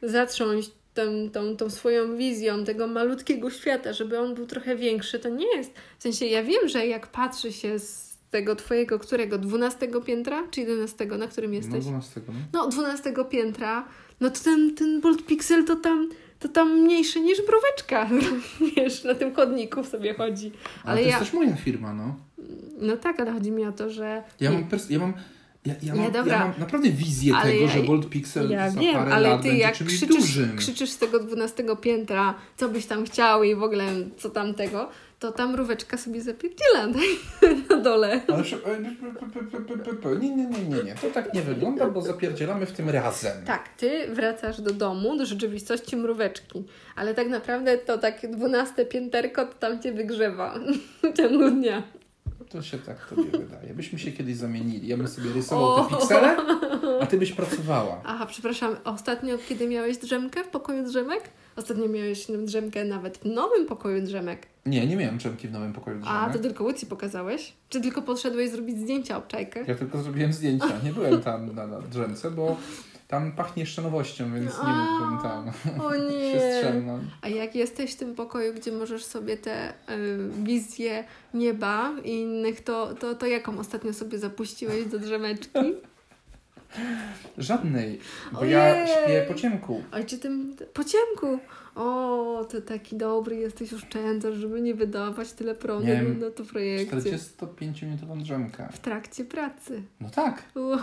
Speaker 2: zatrząść tą, tą, tą swoją wizją tego malutkiego świata, żeby on był trochę większy, to nie jest. W sensie ja wiem, że jak patrzy się z tego twojego, którego? 12 piętra czy 11? Na którym jesteś?
Speaker 1: No 12. No,
Speaker 2: no 12 piętra. No to ten, ten Bolt Pixel to tam to tam mniejszy niż bróweczka, wiesz, na tym chodniku sobie chodzi.
Speaker 1: Ale, ale to ja... jest też moja firma, no.
Speaker 2: No tak, ale chodzi mi o to, że...
Speaker 1: Ja mam, pers- ja mam ja, ja, mam, ja, ja mam naprawdę wizję ale tego, ja, że Bolt Pixel ja za wiem, parę ale lat ty jak krzyczysz, dużym.
Speaker 2: krzyczysz z tego 12 piętra, co byś tam chciał i w ogóle co tamtego, to tam róweczka sobie zapierdziela na dole.
Speaker 1: Nie, nie, nie, nie, nie. To tak nie wygląda, bo zapierdzielamy w tym razem.
Speaker 2: Tak, ty wracasz do domu, do rzeczywistości mróweczki, ale tak naprawdę to tak 12 pięterko to tam cię wygrzewa temu dnia.
Speaker 1: To się tak tobie wydaje. Byśmy się kiedyś zamienili. Ja bym sobie rysował te piksele, a ty byś pracowała.
Speaker 2: Aha, przepraszam, ostatnio kiedy miałeś drzemkę w pokoju drzemek? Ostatnio miałeś drzemkę nawet w nowym pokoju drzemek.
Speaker 1: Nie, nie miałem drzemki w nowym pokoju drzemek.
Speaker 2: A, to tylko Łucji pokazałeś? Czy tylko podszedłeś zrobić zdjęcia obczajkę?
Speaker 1: Ja tylko zrobiłem zdjęcia. Nie byłem tam na, na drzemce, bo tam pachnie jeszcze nowością, więc nie
Speaker 2: A,
Speaker 1: mógłbym tam
Speaker 2: O nie.
Speaker 1: się strzemnąć.
Speaker 2: A jak jesteś w tym pokoju, gdzie możesz sobie te y, wizje nieba i innych, to, to, to jaką ostatnio sobie zapuściłeś do drzemeczki?
Speaker 1: Żadnej, bo ja
Speaker 2: Ojej.
Speaker 1: śpię po ciemku.
Speaker 2: Oj, czy tym po ciemku? O, to taki dobry jesteś oszczędzasz, żeby nie wydawać tyle prądu
Speaker 1: Miałem
Speaker 2: na to projekcie.
Speaker 1: 45-minutową drzemkę.
Speaker 2: W trakcie pracy.
Speaker 1: No tak,
Speaker 2: O,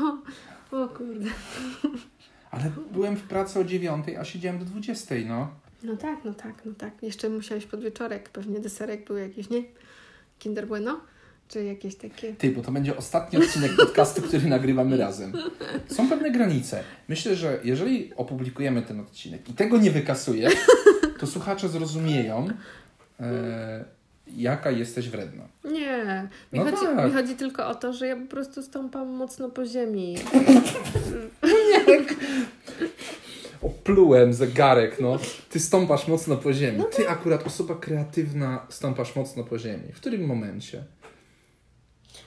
Speaker 2: o kurde.
Speaker 1: ale byłem w pracy o 9, a siedziałem do 20, no.
Speaker 2: No tak, no tak, no tak. Jeszcze musiałeś podwieczorek, pewnie deserek był jakiś, nie? Kinder Bueno? Czy jakieś takie...
Speaker 1: Ty, bo to będzie ostatni odcinek podcastu, który nagrywamy razem. Są pewne granice. Myślę, że jeżeli opublikujemy ten odcinek i tego nie wykasuję, to słuchacze zrozumieją, e, jaka jesteś wredna.
Speaker 2: Nie, mi,
Speaker 1: No
Speaker 2: chodzi,
Speaker 1: tak.
Speaker 2: mi chodzi tylko o to, że ja po prostu stąpam mocno po ziemi.
Speaker 1: Oplułem zegarek, no. Ty stąpasz mocno po ziemi. Ty akurat, osoba kreatywna, stąpasz mocno po ziemi. W którym momencie?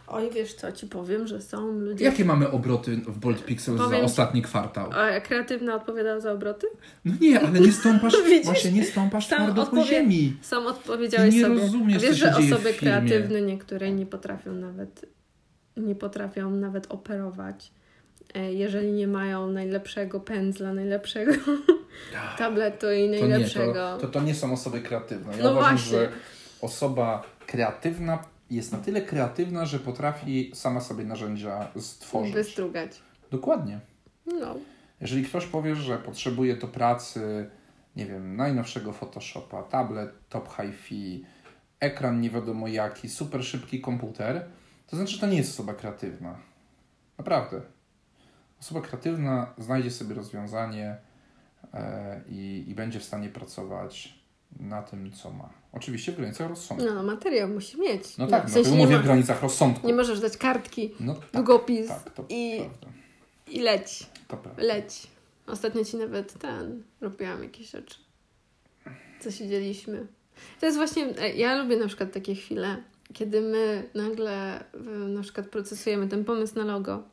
Speaker 2: Oj, wiesz co, ci powiem, że są ludzie...
Speaker 1: Jakie mamy obroty w Bolt Pixel za
Speaker 2: Powiem ci-
Speaker 1: ostatni kwartał?
Speaker 2: A kreatywna odpowiada za obroty?
Speaker 1: No nie, ale nie stąpasz, właśnie nie stąpasz
Speaker 2: Sam
Speaker 1: twardo po ziemi.
Speaker 2: Sam odpowiedziałeś
Speaker 1: nie
Speaker 2: sobie.
Speaker 1: rozumiesz,
Speaker 2: A wiesz, że osoby kreatywne niektóre nie potrafią nawet nie potrafią nawet operować. e, Jeżeli nie mają najlepszego pędzla, najlepszego tabletu i
Speaker 1: To nie,
Speaker 2: najlepszego.
Speaker 1: to, to, to nie są osoby kreatywne. Ja
Speaker 2: No
Speaker 1: uważam,
Speaker 2: właśnie.
Speaker 1: że osoba kreatywna jest na tyle kreatywna, że potrafi sama sobie narzędzia stworzyć.
Speaker 2: Wystrugać.
Speaker 1: Dokładnie.
Speaker 2: No.
Speaker 1: Jeżeli ktoś powie, że potrzebuje do pracy, nie wiem, najnowszego Photoshopa, tablet top hi-fi, ekran nie wiadomo jaki, super szybki komputer, to znaczy, że to nie jest osoba kreatywna. Naprawdę. Osoba kreatywna znajdzie sobie rozwiązanie e, i, i będzie w stanie pracować na tym, co ma. Oczywiście w granicach rozsądku.
Speaker 2: no, materiał musi mieć.
Speaker 1: No tak,
Speaker 2: w
Speaker 1: no
Speaker 2: sensie
Speaker 1: to
Speaker 2: nie,
Speaker 1: mówię
Speaker 2: ma,
Speaker 1: w granicach rozsądku.
Speaker 2: nie możesz dać kartki,
Speaker 1: No tak,
Speaker 2: długopis
Speaker 1: tak, to
Speaker 2: i,
Speaker 1: prawda.
Speaker 2: i leć.
Speaker 1: To prawda.
Speaker 2: Leć. Ostatnio ci nawet ten robiłam jakieś rzeczy. Co siedzieliśmy. To jest właśnie, e, ja lubię na przykład takie chwile, kiedy my nagle e, na przykład procesujemy ten pomysł na logo.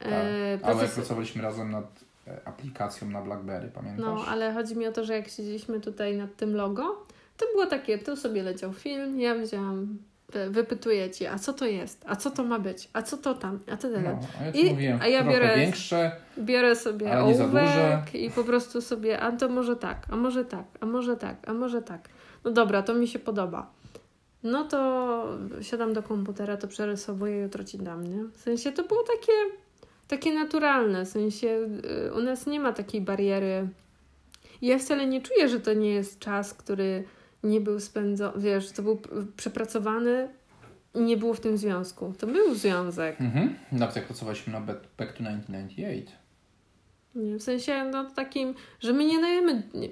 Speaker 1: Tak.
Speaker 2: E,
Speaker 1: Ale pracowaliśmy razem nad e, aplikacją na BlackBerry, pamiętasz?
Speaker 2: No, ale chodzi mi o to, że jak siedzieliśmy tutaj nad tym logo, to było takie, tu sobie leciał film, ja wzięłam, wy- wypytuję ci, a co to jest, a co to ma być, a co to tam, a tyle.
Speaker 1: No, a ja
Speaker 2: I-
Speaker 1: mówiłem,
Speaker 2: a ja biorę-
Speaker 1: większe,
Speaker 2: Biorę sobie ołówek i po prostu sobie, a to może tak, a może tak, a może tak, a może tak. No dobra, to mi się podoba. No to siadam do komputera, to przerysowuję, jutro ci dam, nie? W sensie to było takie, takie naturalne, w sensie y, u nas nie ma takiej bariery. I Ja wcale nie czuję, że to nie jest czas, który nie był spędzony, wiesz, to był przepracowany i nie było w tym związku. To był związek.
Speaker 1: mhm. nawet jak pracowaliśmy na Back to 1998.
Speaker 2: Nie, w sensie no takim, że my nie dajemy. Nie,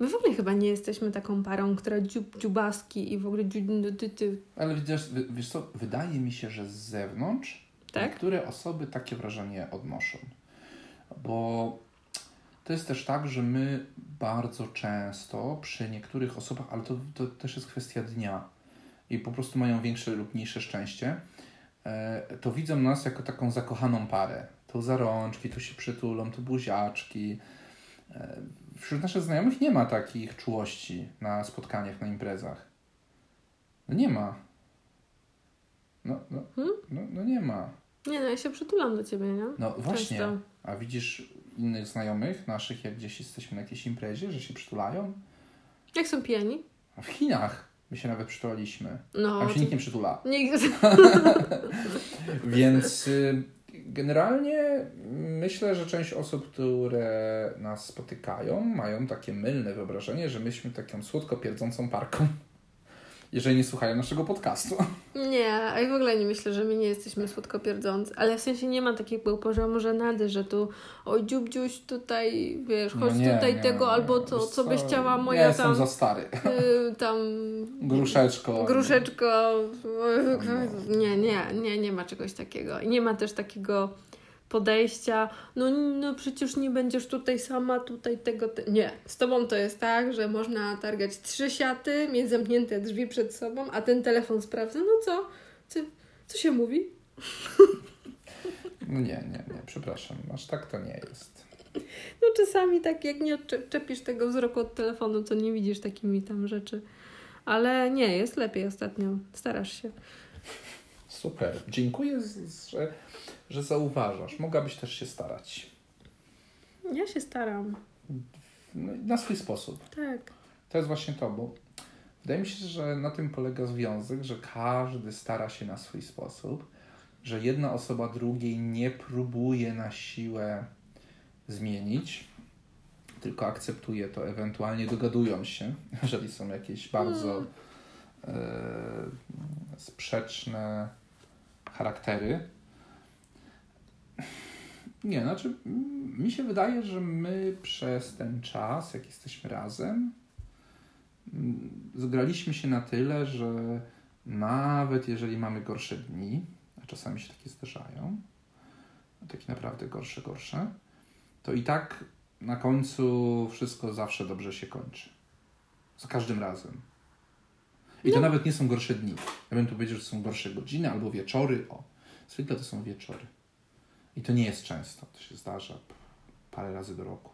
Speaker 2: my w ogóle chyba nie jesteśmy taką parą, która dziub, dziubaski i w ogóle dziu, ty, ty,
Speaker 1: Ale wy- wiesz co, wydaje mi się, że z zewnątrz
Speaker 2: Tak?
Speaker 1: niektóre osoby takie wrażenie odnoszą. Bo to jest też tak, że my bardzo często przy niektórych osobach, ale to, to też jest kwestia dnia i po prostu mają większe lub mniejsze szczęście, e, to widzą nas jako taką zakochaną parę. Tu za rączki, tu się przytulą, tu buziaczki. E, Wśród naszych znajomych nie ma takich czułości na spotkaniach, na imprezach. No nie ma. No, no,
Speaker 2: Hmm?
Speaker 1: no, no nie ma.
Speaker 2: Nie no, ja się przytulam do ciebie, nie?
Speaker 1: No właśnie.
Speaker 2: Często.
Speaker 1: A widzisz innych znajomych naszych, jak gdzieś jesteśmy na jakiejś imprezie, że się przytulają?
Speaker 2: Jak są pijani?
Speaker 1: A w Chinach my się nawet przytulaliśmy.
Speaker 2: No.
Speaker 1: Tam się
Speaker 2: to-
Speaker 1: nikt nie przytula.
Speaker 2: Nikt.
Speaker 1: Więc y, generalnie myślę, że część osób, które nas spotykają, mają takie mylne wyobrażenie, że myśmy taką słodko pierdzącą parką. Jeżeli nie słuchają naszego podcastu.
Speaker 2: Nie, a i w ogóle nie myślę, że my nie jesteśmy słodko pierdzący. Ale w sensie nie ma takiego poziomu żenady, że tu oj dziubdziuś tutaj, wiesz, chodź
Speaker 1: No nie,
Speaker 2: tutaj
Speaker 1: nie,
Speaker 2: tego,
Speaker 1: nie.
Speaker 2: albo to,
Speaker 1: Wiesz
Speaker 2: co byś chciała moja
Speaker 1: ja jestem
Speaker 2: tam...
Speaker 1: za stary.
Speaker 2: y, tam...
Speaker 1: Gruszeczko.
Speaker 2: Gruszeczko.
Speaker 1: No.
Speaker 2: Nie, nie, nie, nie ma czegoś takiego. I nie ma też takiego podejścia, no, no przecież nie będziesz tutaj sama, tutaj tego. Te... Nie, z tobą to jest tak, że można targać trzy siaty, mieć zamknięte drzwi przed sobą, a ten telefon sprawdza, no co? Co, co się mówi?
Speaker 1: No nie, nie, nie, przepraszam. Aż tak to nie jest.
Speaker 2: No czasami tak, jak nie odczepisz tego wzroku od telefonu, to nie widzisz takimi tam rzeczy. Ale nie, jest lepiej ostatnio. Starasz się.
Speaker 1: Super. Dziękuję, że, że zauważasz. Mogłabyś też się starać.
Speaker 2: Ja się staram.
Speaker 1: No, na swój sposób.
Speaker 2: Tak.
Speaker 1: To jest właśnie to, bo wydaje mi się, że na tym polega związek, że każdy stara się na swój sposób, że jedna osoba drugiej nie próbuje na siłę zmienić, tylko akceptuje to, ewentualnie dogadują się, jeżeli są jakieś bardzo e, sprzeczne charaktery. Nie, znaczy mm, mi się wydaje, że my przez ten czas, jak jesteśmy razem, mm, zgraliśmy się na tyle, że nawet jeżeli mamy gorsze dni, a czasami się takie zdarzają, takie naprawdę gorsze, gorsze, to i tak na końcu wszystko zawsze dobrze się kończy. Za każdym razem. I to nawet nie są gorsze dni. Ja bym tu powiedział, że są gorsze godziny albo wieczory. O, zwykle to są wieczory. I to nie jest często. To się zdarza parę razy do roku.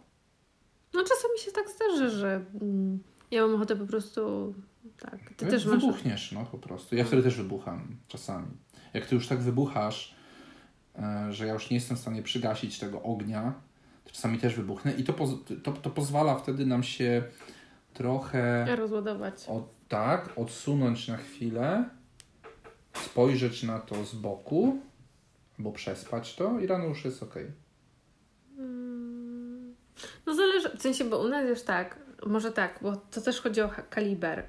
Speaker 2: No czasami się tak zdarzy, że mm, ja mam ochotę po prostu tak. Ty też masz.
Speaker 1: Wybuchniesz, no po prostu. Ja wtedy też wybucham czasami. Jak ty już tak wybuchasz, e, że ja już nie jestem w stanie przygasić tego ognia, to czasami też wybuchnę i to, poz- to, to pozwala wtedy nam się trochę
Speaker 2: rozładować.
Speaker 1: o, tak, odsunąć na chwilę, spojrzeć na to z boku, albo przespać to i rano już jest ok.
Speaker 2: Mm, No zależy, w sensie, bo u nas jest tak, może tak, bo to też chodzi o kaliber,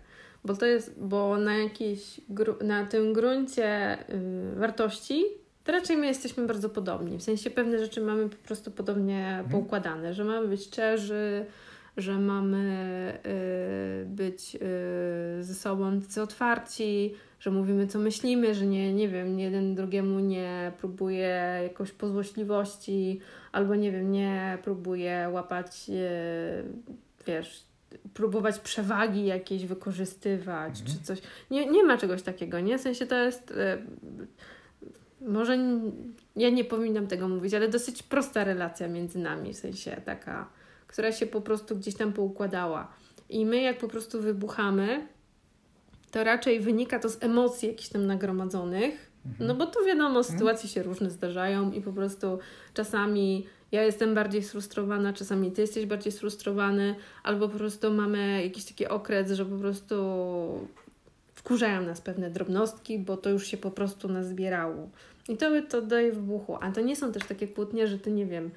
Speaker 2: bo to jest, bo na jakiejś, gru- na tym gruncie y, wartości, to raczej my jesteśmy bardzo podobni, w sensie pewne rzeczy mamy po prostu podobnie poukładane, że mamy być szczerzy, że mamy y, być y, ze sobą tacy otwarci, że mówimy co myślimy, że nie, nie wiem, jeden drugiemu nie próbuje jakoś pozłośliwości, albo nie wiem, nie próbuje łapać, e, wiesz, próbować przewagi jakiejś wykorzystywać, czy coś. Nie, nie ma czegoś takiego, nie? W sensie to jest, może ja nie powinnam tego mówić, ale dosyć prosta relacja między nami, w sensie taka, która się po prostu gdzieś tam poukładała. I my jak po prostu wybuchamy, to raczej wynika to z emocji jakichś tam nagromadzonych, no bo to wiadomo, sytuacje się różne zdarzają i po prostu czasami ja jestem bardziej sfrustrowana, czasami ty jesteś bardziej sfrustrowany, albo po prostu mamy jakiś taki okres, że po prostu wkurzają nas pewne drobnostki, bo to już się po prostu nazbierało. I to, to daje wybuchu. A to nie są też takie kłótnie, że ty nie wiem.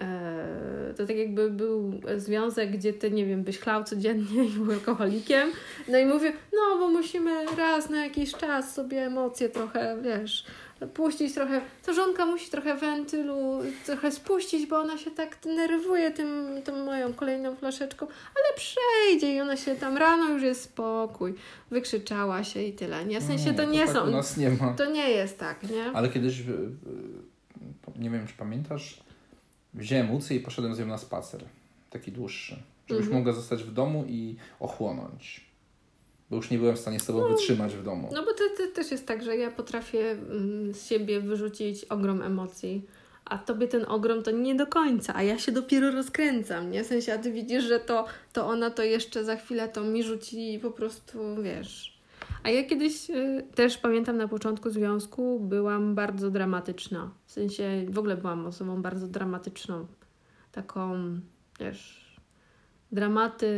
Speaker 2: E, To tak jakby był związek, gdzie ty, nie wiem, byś chlał codziennie i był alkoholikiem. No i mówię, no bo musimy raz na jakiś czas sobie emocje trochę, wiesz, puścić trochę. To żonka musi trochę wentylu, trochę spuścić, bo ona się tak denerwuje tym, tą moją kolejną flaszeczką, ale przejdzie i ona się tam rano już jest spokój. Wykrzyczała się i tyle. Nie, w sensie to nie
Speaker 1: tak
Speaker 2: są.
Speaker 1: nie ma.
Speaker 2: To nie jest tak, nie?
Speaker 1: Ale kiedyś, w- w- nie wiem czy pamiętasz, wziąłem Lucję i poszedłem z nią na spacer. Taki dłuższy. Żebyś
Speaker 2: Mhm.
Speaker 1: mogła zostać w domu i ochłonąć. Bo już nie byłem w stanie z tobą wytrzymać w domu.
Speaker 2: No bo to, to też jest tak, że ja potrafię mm, z siebie wyrzucić ogrom emocji, a tobie ten ogrom to nie do końca, a ja się dopiero rozkręcam, nie? W sensie, a ty widzisz, że to, to ona to jeszcze za chwilę to mi rzuci po prostu, wiesz. A ja kiedyś y, też pamiętam na początku związku byłam bardzo dramatyczna. W sensie w ogóle byłam osobą bardzo dramatyczną. Taką, wiesz, dramaty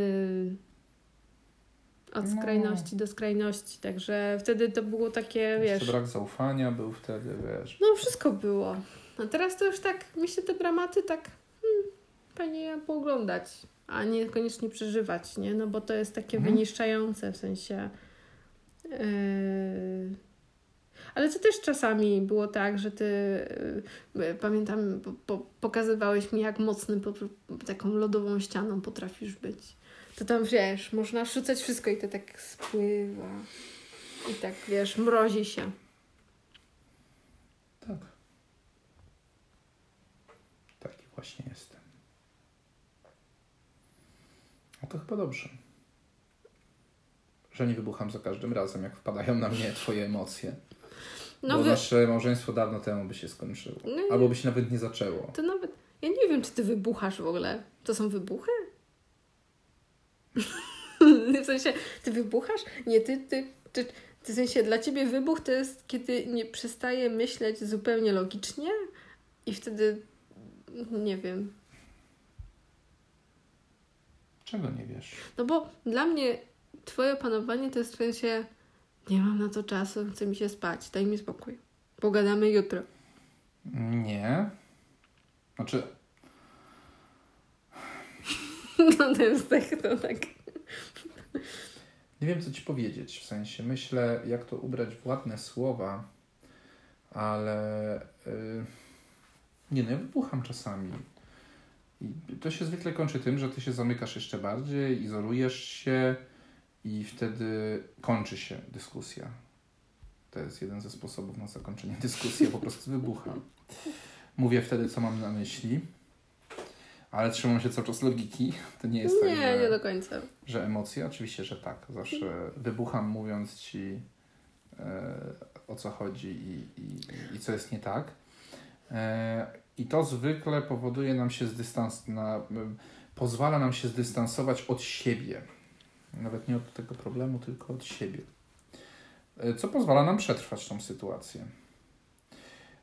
Speaker 2: od
Speaker 1: No.
Speaker 2: skrajności do skrajności. Także wtedy to było takie, wiesz.
Speaker 1: Jeszcze brak zaufania był wtedy, wiesz.
Speaker 2: No wszystko było. A teraz to już tak, mi się te dramaty tak hmm, fajnie pooglądać, a niekoniecznie przeżywać, nie? No bo to jest takie
Speaker 1: Mhm.
Speaker 2: wyniszczające w sensie. Yy... Ale to też czasami było tak, że ty, yy, pamiętam, po, po, pokazywałeś mi, jak mocny po, taką lodową ścianą potrafisz być. To tam wiesz, można wrzucać wszystko i to tak spływa. I tak wiesz, mrozi się.
Speaker 1: Tak. Taki właśnie jestem. A to chyba dobrze. Że nie wybucham za każdym razem, jak wpadają na mnie twoje emocje. No Bo wy... nasze małżeństwo dawno temu by się skończyło. No Albo by się nawet nie zaczęło.
Speaker 2: To nawet. Ja nie wiem, czy ty wybuchasz w ogóle. To są wybuchy? w sensie, ty wybuchasz? Nie, ty, ty, ty, w sensie dla ciebie wybuch to jest, kiedy nie przestaje myśleć zupełnie logicznie i wtedy nie wiem.
Speaker 1: Czego nie wiesz?
Speaker 2: No bo dla mnie twoje panowanie to jest w sensie nie mam na to czasu, chce mi się spać, daj mi spokój. Pogadamy jutro.
Speaker 1: Nie. Znaczy...
Speaker 2: No to jest tak, to tak.
Speaker 1: Nie wiem, co ci powiedzieć. W sensie myślę, jak to ubrać w ładne słowa, ale yy, nie no, ja wybucham czasami. I to się zwykle kończy tym, że ty się zamykasz jeszcze bardziej, izolujesz się i wtedy kończy się dyskusja. To jest jeden ze sposobów na zakończenie dyskusji, po prostu wybucham. Mówię wtedy, co mam na myśli ale trzymam się cały czas logiki. To nie jest
Speaker 2: nie, tak, że, nie do końca.
Speaker 1: Że emocje? Oczywiście, że tak. Zawsze wybucham mówiąc ci e, o co chodzi i, i, i co jest nie tak. E, I to zwykle powoduje nam się zdystans, na, pozwala nam się zdystansować od siebie. Nawet nie od tego problemu, tylko od siebie. E, co pozwala nam przetrwać tą sytuację.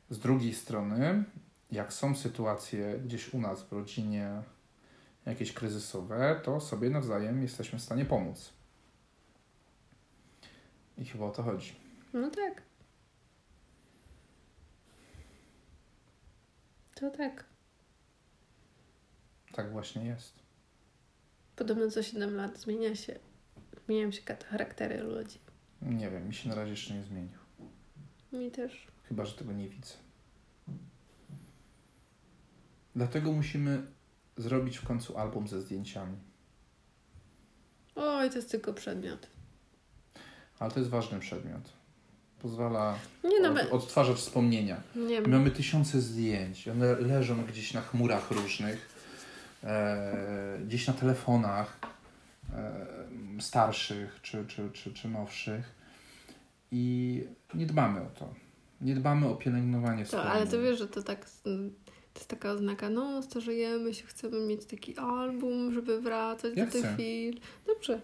Speaker 1: Z drugiej strony, jak są sytuacje gdzieś u nas w rodzinie jakieś kryzysowe, to sobie nawzajem jesteśmy w stanie pomóc. I chyba o to chodzi.
Speaker 2: No tak. To tak.
Speaker 1: Tak właśnie jest.
Speaker 2: Podobno co 7 lat zmienia się, zmieniają się charaktery ludzi.
Speaker 1: Nie wiem, mi się na razie jeszcze nie zmienił.
Speaker 2: Mi też.
Speaker 1: Chyba, że tego nie widzę. Dlatego musimy zrobić w końcu album ze zdjęciami.
Speaker 2: Oj, to jest tylko przedmiot.
Speaker 1: Ale to jest ważny przedmiot. Pozwala nie, no, od, odtwarzać wspomnienia. Nie, Mamy tysiące zdjęć. One leżą gdzieś na chmurach różnych, gdzieś na telefonach e, starszych czy, czy, czy, czy nowszych. I nie dbamy o to. Nie dbamy o pielęgnowanie
Speaker 2: wspomnień. Ale to wiesz, że to tak to jest taka oznaka, no starzejemy się, chcemy mieć taki album, żeby wracać ja do tych chwil. Dobrze.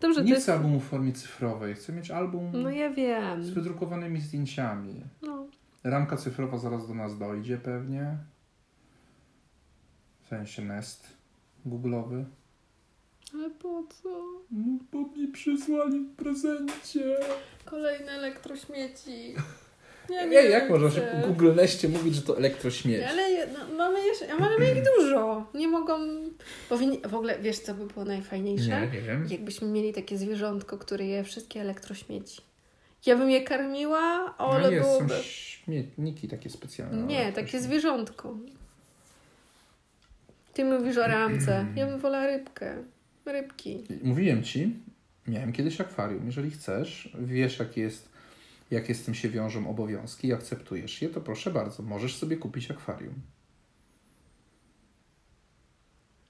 Speaker 2: Dobrze,
Speaker 1: Nie chcę jest... albumu w formie cyfrowej, chcę mieć album
Speaker 2: no ja wiem.
Speaker 1: z wydrukowanymi zdjęciami. No. Ramka cyfrowa zaraz do nas dojdzie pewnie. Sensie Nest Google'owy.
Speaker 2: Ale po co?
Speaker 1: No, bo mi przysłali w prezencie.
Speaker 2: Kolejne elektrośmieci.
Speaker 1: Ja nie, jak można się w Google Neście mówić, że to elektrośmieć?
Speaker 2: Ale no, mamy jeszcze, mamy ich dużo. Nie mogą... Powinni, w ogóle, wiesz co by było najfajniejsze?
Speaker 1: Nie, nie wiem.
Speaker 2: Jakbyśmy mieli takie zwierzątko, które je wszystkie elektrośmieci. Ja bym je karmiła, ale no jest, byłoby...
Speaker 1: są śmietniki takie specjalne.
Speaker 2: Nie, takie zwierzątko. Ty mówisz o ramce. Ja bym wolała rybkę. Rybki.
Speaker 1: Mówiłem ci, miałem kiedyś akwarium. Jeżeli chcesz, wiesz jaki jest jakie z tym się wiążą obowiązki i akceptujesz je, to proszę bardzo, możesz sobie kupić akwarium.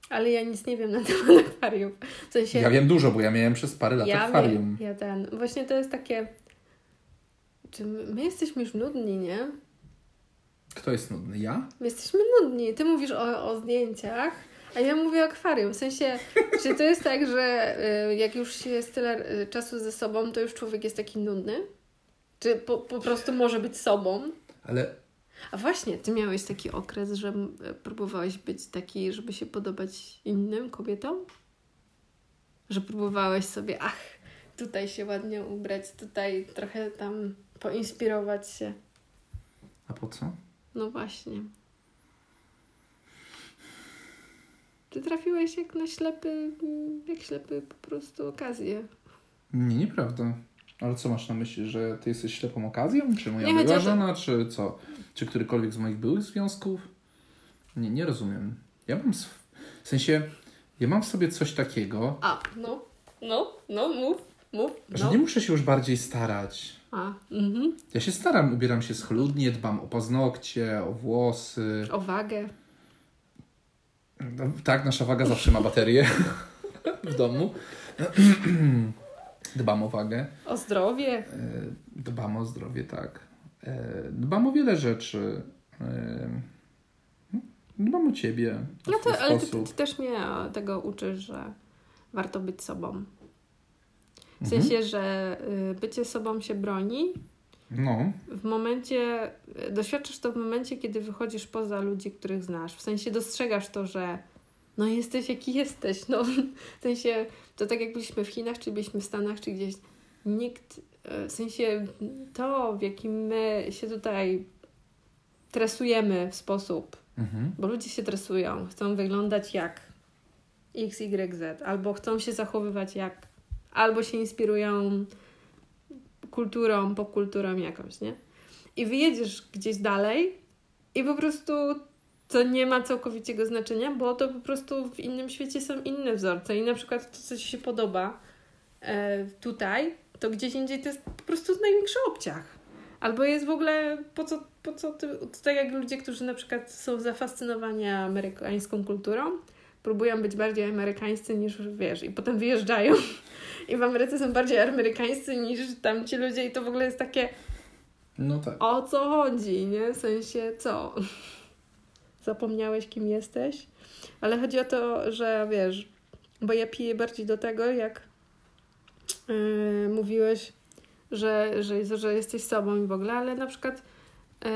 Speaker 2: Ale ja nic nie wiem na temat akwarium. W sensie...
Speaker 1: Ja wiem dużo, bo ja miałem przez parę lat ja akwarium.
Speaker 2: Wiem, ja ten. Właśnie to jest takie. Czy my jesteśmy już nudni, nie?
Speaker 1: Kto jest nudny? Ja?
Speaker 2: My jesteśmy nudni. Ty mówisz o, o zdjęciach, a ja mówię o akwarium. W sensie, czy to jest tak, że y, jak już jest tyle y, czasu ze sobą, to już człowiek jest taki nudny? Czy po, po prostu może być sobą?
Speaker 1: Ale.
Speaker 2: A właśnie, ty miałeś taki okres, że próbowałeś być taki, żeby się podobać innym kobietom? Że próbowałeś sobie, ach, tutaj się ładnie ubrać, tutaj trochę tam poinspirować się.
Speaker 1: A po co?
Speaker 2: No właśnie. Ty trafiłeś jak na ślepy, jak ślepy po prostu okazję.
Speaker 1: Nie, nieprawda. Ale co masz na myśli, że ty jesteś ślepą okazją? Czy moja
Speaker 2: Nie,
Speaker 1: była
Speaker 2: o to-
Speaker 1: żona, czy co? Czy którykolwiek z moich byłych związków? Nie, nie rozumiem. Ja mam, w sensie, ja mam w sobie coś takiego,
Speaker 2: A, no, no, no, mów, mów,
Speaker 1: że
Speaker 2: no.
Speaker 1: nie muszę się już bardziej starać.
Speaker 2: A, mhm.
Speaker 1: Ja się staram, ubieram się schludnie, dbam o paznokcie, o włosy.
Speaker 2: O wagę.
Speaker 1: No, Tak, nasza waga zawsze ma baterię w domu. Dbam o wagę.
Speaker 2: O zdrowie.
Speaker 1: E, Dbam o zdrowie, tak. E, Dbam o wiele rzeczy. E, Dbam o ciebie.
Speaker 2: No to, ale ty, ty też mnie tego uczysz, że warto być sobą. W
Speaker 1: Mhm.
Speaker 2: sensie, że y, bycie sobą się broni.
Speaker 1: No,
Speaker 2: W momencie, y, doświadczysz to w momencie, kiedy wychodzisz poza ludzi, których znasz. W sensie dostrzegasz to, że no jesteś jaki jesteś. No, w sensie, to tak jak byliśmy w Chinach, czy byliśmy w Stanach, czy gdzieś. Nikt, y, w sensie to, w jakim my się tutaj tresujemy w sposób,
Speaker 1: mhm.
Speaker 2: bo ludzie się tresują, chcą wyglądać jak X, Y, Z, albo chcą się zachowywać jak, albo się inspirują kulturą, popkulturą jakąś, nie? I wyjedziesz gdzieś dalej i po prostu to nie ma całkowitego znaczenia, bo to po prostu w innym świecie są inne wzorce i na przykład to, co Ci się podoba e, tutaj, to gdzieś indziej to jest po prostu największy obciach. Albo jest w ogóle, po co, po co ty, tak jak ludzie, którzy na przykład są zafascynowani amerykańską kulturą, próbują być bardziej amerykańscy niż, wiesz, i potem wyjeżdżają i w Ameryce są bardziej amerykańscy niż tamci ludzie i to w ogóle jest takie,
Speaker 1: No tak.
Speaker 2: o co chodzi, nie? W sensie, co? Zapomniałeś, kim jesteś? Ale chodzi o to, że wiesz, bo ja piję bardziej do tego, jak yy, mówiłeś, że, że, że jesteś sobą i w ogóle, ale na przykład yy,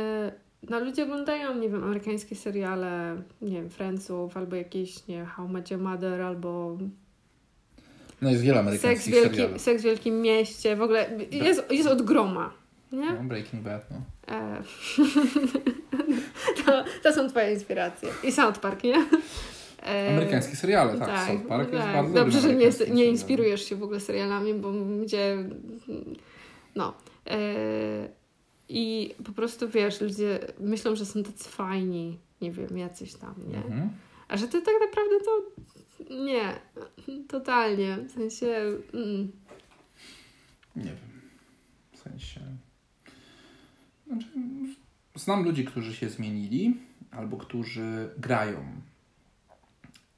Speaker 2: no ludzie oglądają, nie wiem, amerykańskie seriale, nie wiem, Friendsów, albo jakieś, nie How Met Your Mother, albo
Speaker 1: No jest wiele
Speaker 2: Seks
Speaker 1: amerykańskich
Speaker 2: w, wielkim,
Speaker 1: seriali.
Speaker 2: Seks w Wielkim Mieście, w ogóle jest, jest od groma, nie?
Speaker 1: No, Breaking Bad, no.
Speaker 2: E, to, to są twoje inspiracje. I South Park, nie? E,
Speaker 1: Amerykańskie seriale, tak. South Park jest
Speaker 2: tak.
Speaker 1: bardzo
Speaker 2: Dobrze, że nie, nie inspirujesz się w ogóle serialami, bo gdzie... No. E, I po prostu, wiesz, ludzie myślą, że są tacy fajni, nie wiem, jacyś tam, nie?
Speaker 1: Mhm.
Speaker 2: A że ty tak naprawdę to... Nie. Totalnie. W sensie... Mm.
Speaker 1: Nie wiem. W sensie. Znaczy, znam ludzi, którzy się zmienili, albo którzy grają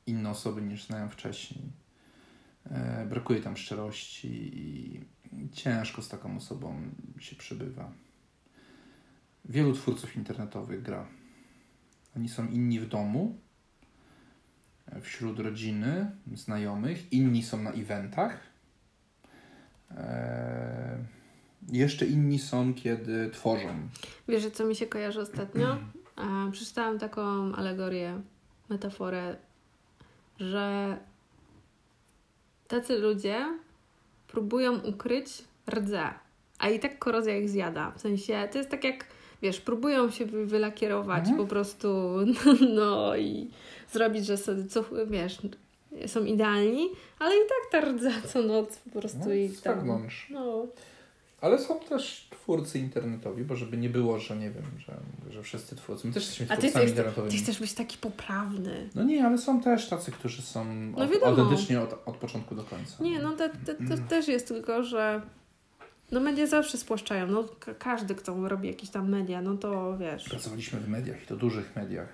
Speaker 1: inne osoby niż znałem wcześniej. E, brakuje tam szczerości i ciężko z taką osobą się przebywa. Wielu twórców internetowych gra. Oni są inni w domu, wśród rodziny, znajomych, inni są na eventach. Eee, jeszcze inni są, kiedy tworzą.
Speaker 2: Wiesz, co mi się kojarzy ostatnio? E, przeczytałam taką alegorię, metaforę, że tacy ludzie próbują ukryć rdze, a i tak korozja ich zjada. W sensie, to jest tak jak, wiesz, próbują się wy- wylakierować
Speaker 1: Mhm.
Speaker 2: po prostu, no i zrobić, że sobie, co, wiesz, są idealni, ale i tak ta rdza co noc po prostu
Speaker 1: No,
Speaker 2: ich tam... No,
Speaker 1: Ale są też twórcy internetowi, bo żeby nie było, że nie wiem, że, że wszyscy twórcy. My też jesteśmy
Speaker 2: ty,
Speaker 1: twórcami
Speaker 2: ty,
Speaker 1: internetowymi.
Speaker 2: ty chcesz być taki poprawny.
Speaker 1: No nie, ale są też tacy, którzy są
Speaker 2: No
Speaker 1: od, autentycznie od, od początku do końca.
Speaker 2: Nie, no to, to, to też jest tylko, że no media zawsze spłaszczają. No ka- każdy, kto robi jakieś tam media, no to wiesz.
Speaker 1: Pracowaliśmy w mediach i to dużych mediach.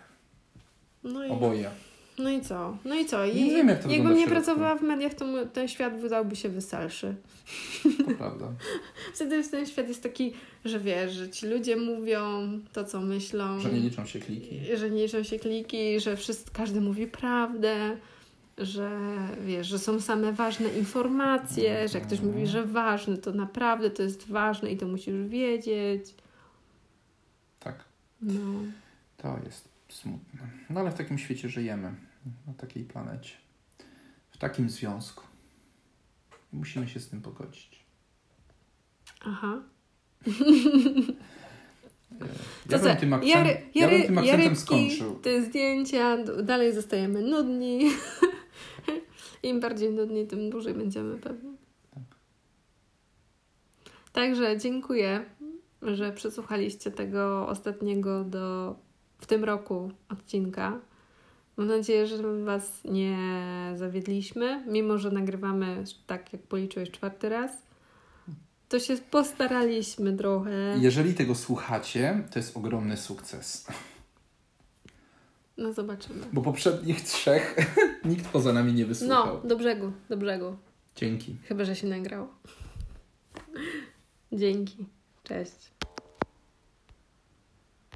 Speaker 2: No i,
Speaker 1: Oboje.
Speaker 2: no i co? No i co? I,
Speaker 1: Nie wiem, jak to
Speaker 2: jakbym nie pracowała w mediach, to ten świat wydałby się weselszy.
Speaker 1: To prawda.
Speaker 2: Wtedy ten świat jest taki, że wiesz, że ci ludzie mówią to, co myślą.
Speaker 1: Że nie liczą się kliki.
Speaker 2: że nie liczą się kliki, że wszyscy, każdy mówi prawdę, że wiesz, że są same ważne informacje, że jak ktoś mówi, że ważne, to naprawdę to jest ważne i to musisz wiedzieć.
Speaker 1: Tak.
Speaker 2: No.
Speaker 1: To jest smutne. No ale w takim świecie żyjemy. Na takiej planecie. W takim związku. Musimy się z tym pogodzić.
Speaker 2: Aha.
Speaker 1: Ja
Speaker 2: To
Speaker 1: bym tym, akcent,
Speaker 2: Jary,
Speaker 1: ja bym
Speaker 2: jary,
Speaker 1: tym akcentem
Speaker 2: jarybki,
Speaker 1: skończył.
Speaker 2: te zdjęcia, dalej zostajemy nudni. Im bardziej nudni, tym dłużej będziemy pewnie. Także dziękuję, że przesłuchaliście tego ostatniego do w tym roku odcinka. Mam nadzieję, że Was nie zawiedliśmy, mimo że nagrywamy, tak jak policzyłeś, czwarty raz. To się postaraliśmy trochę.
Speaker 1: Jeżeli tego słuchacie, to jest ogromny sukces.
Speaker 2: No zobaczymy.
Speaker 1: Bo poprzednich trzech nikt poza nami nie wysłuchał.
Speaker 2: No, do brzegu, do brzegu.
Speaker 1: Dzięki.
Speaker 2: Chyba, że się nagrał. Dzięki. Cześć.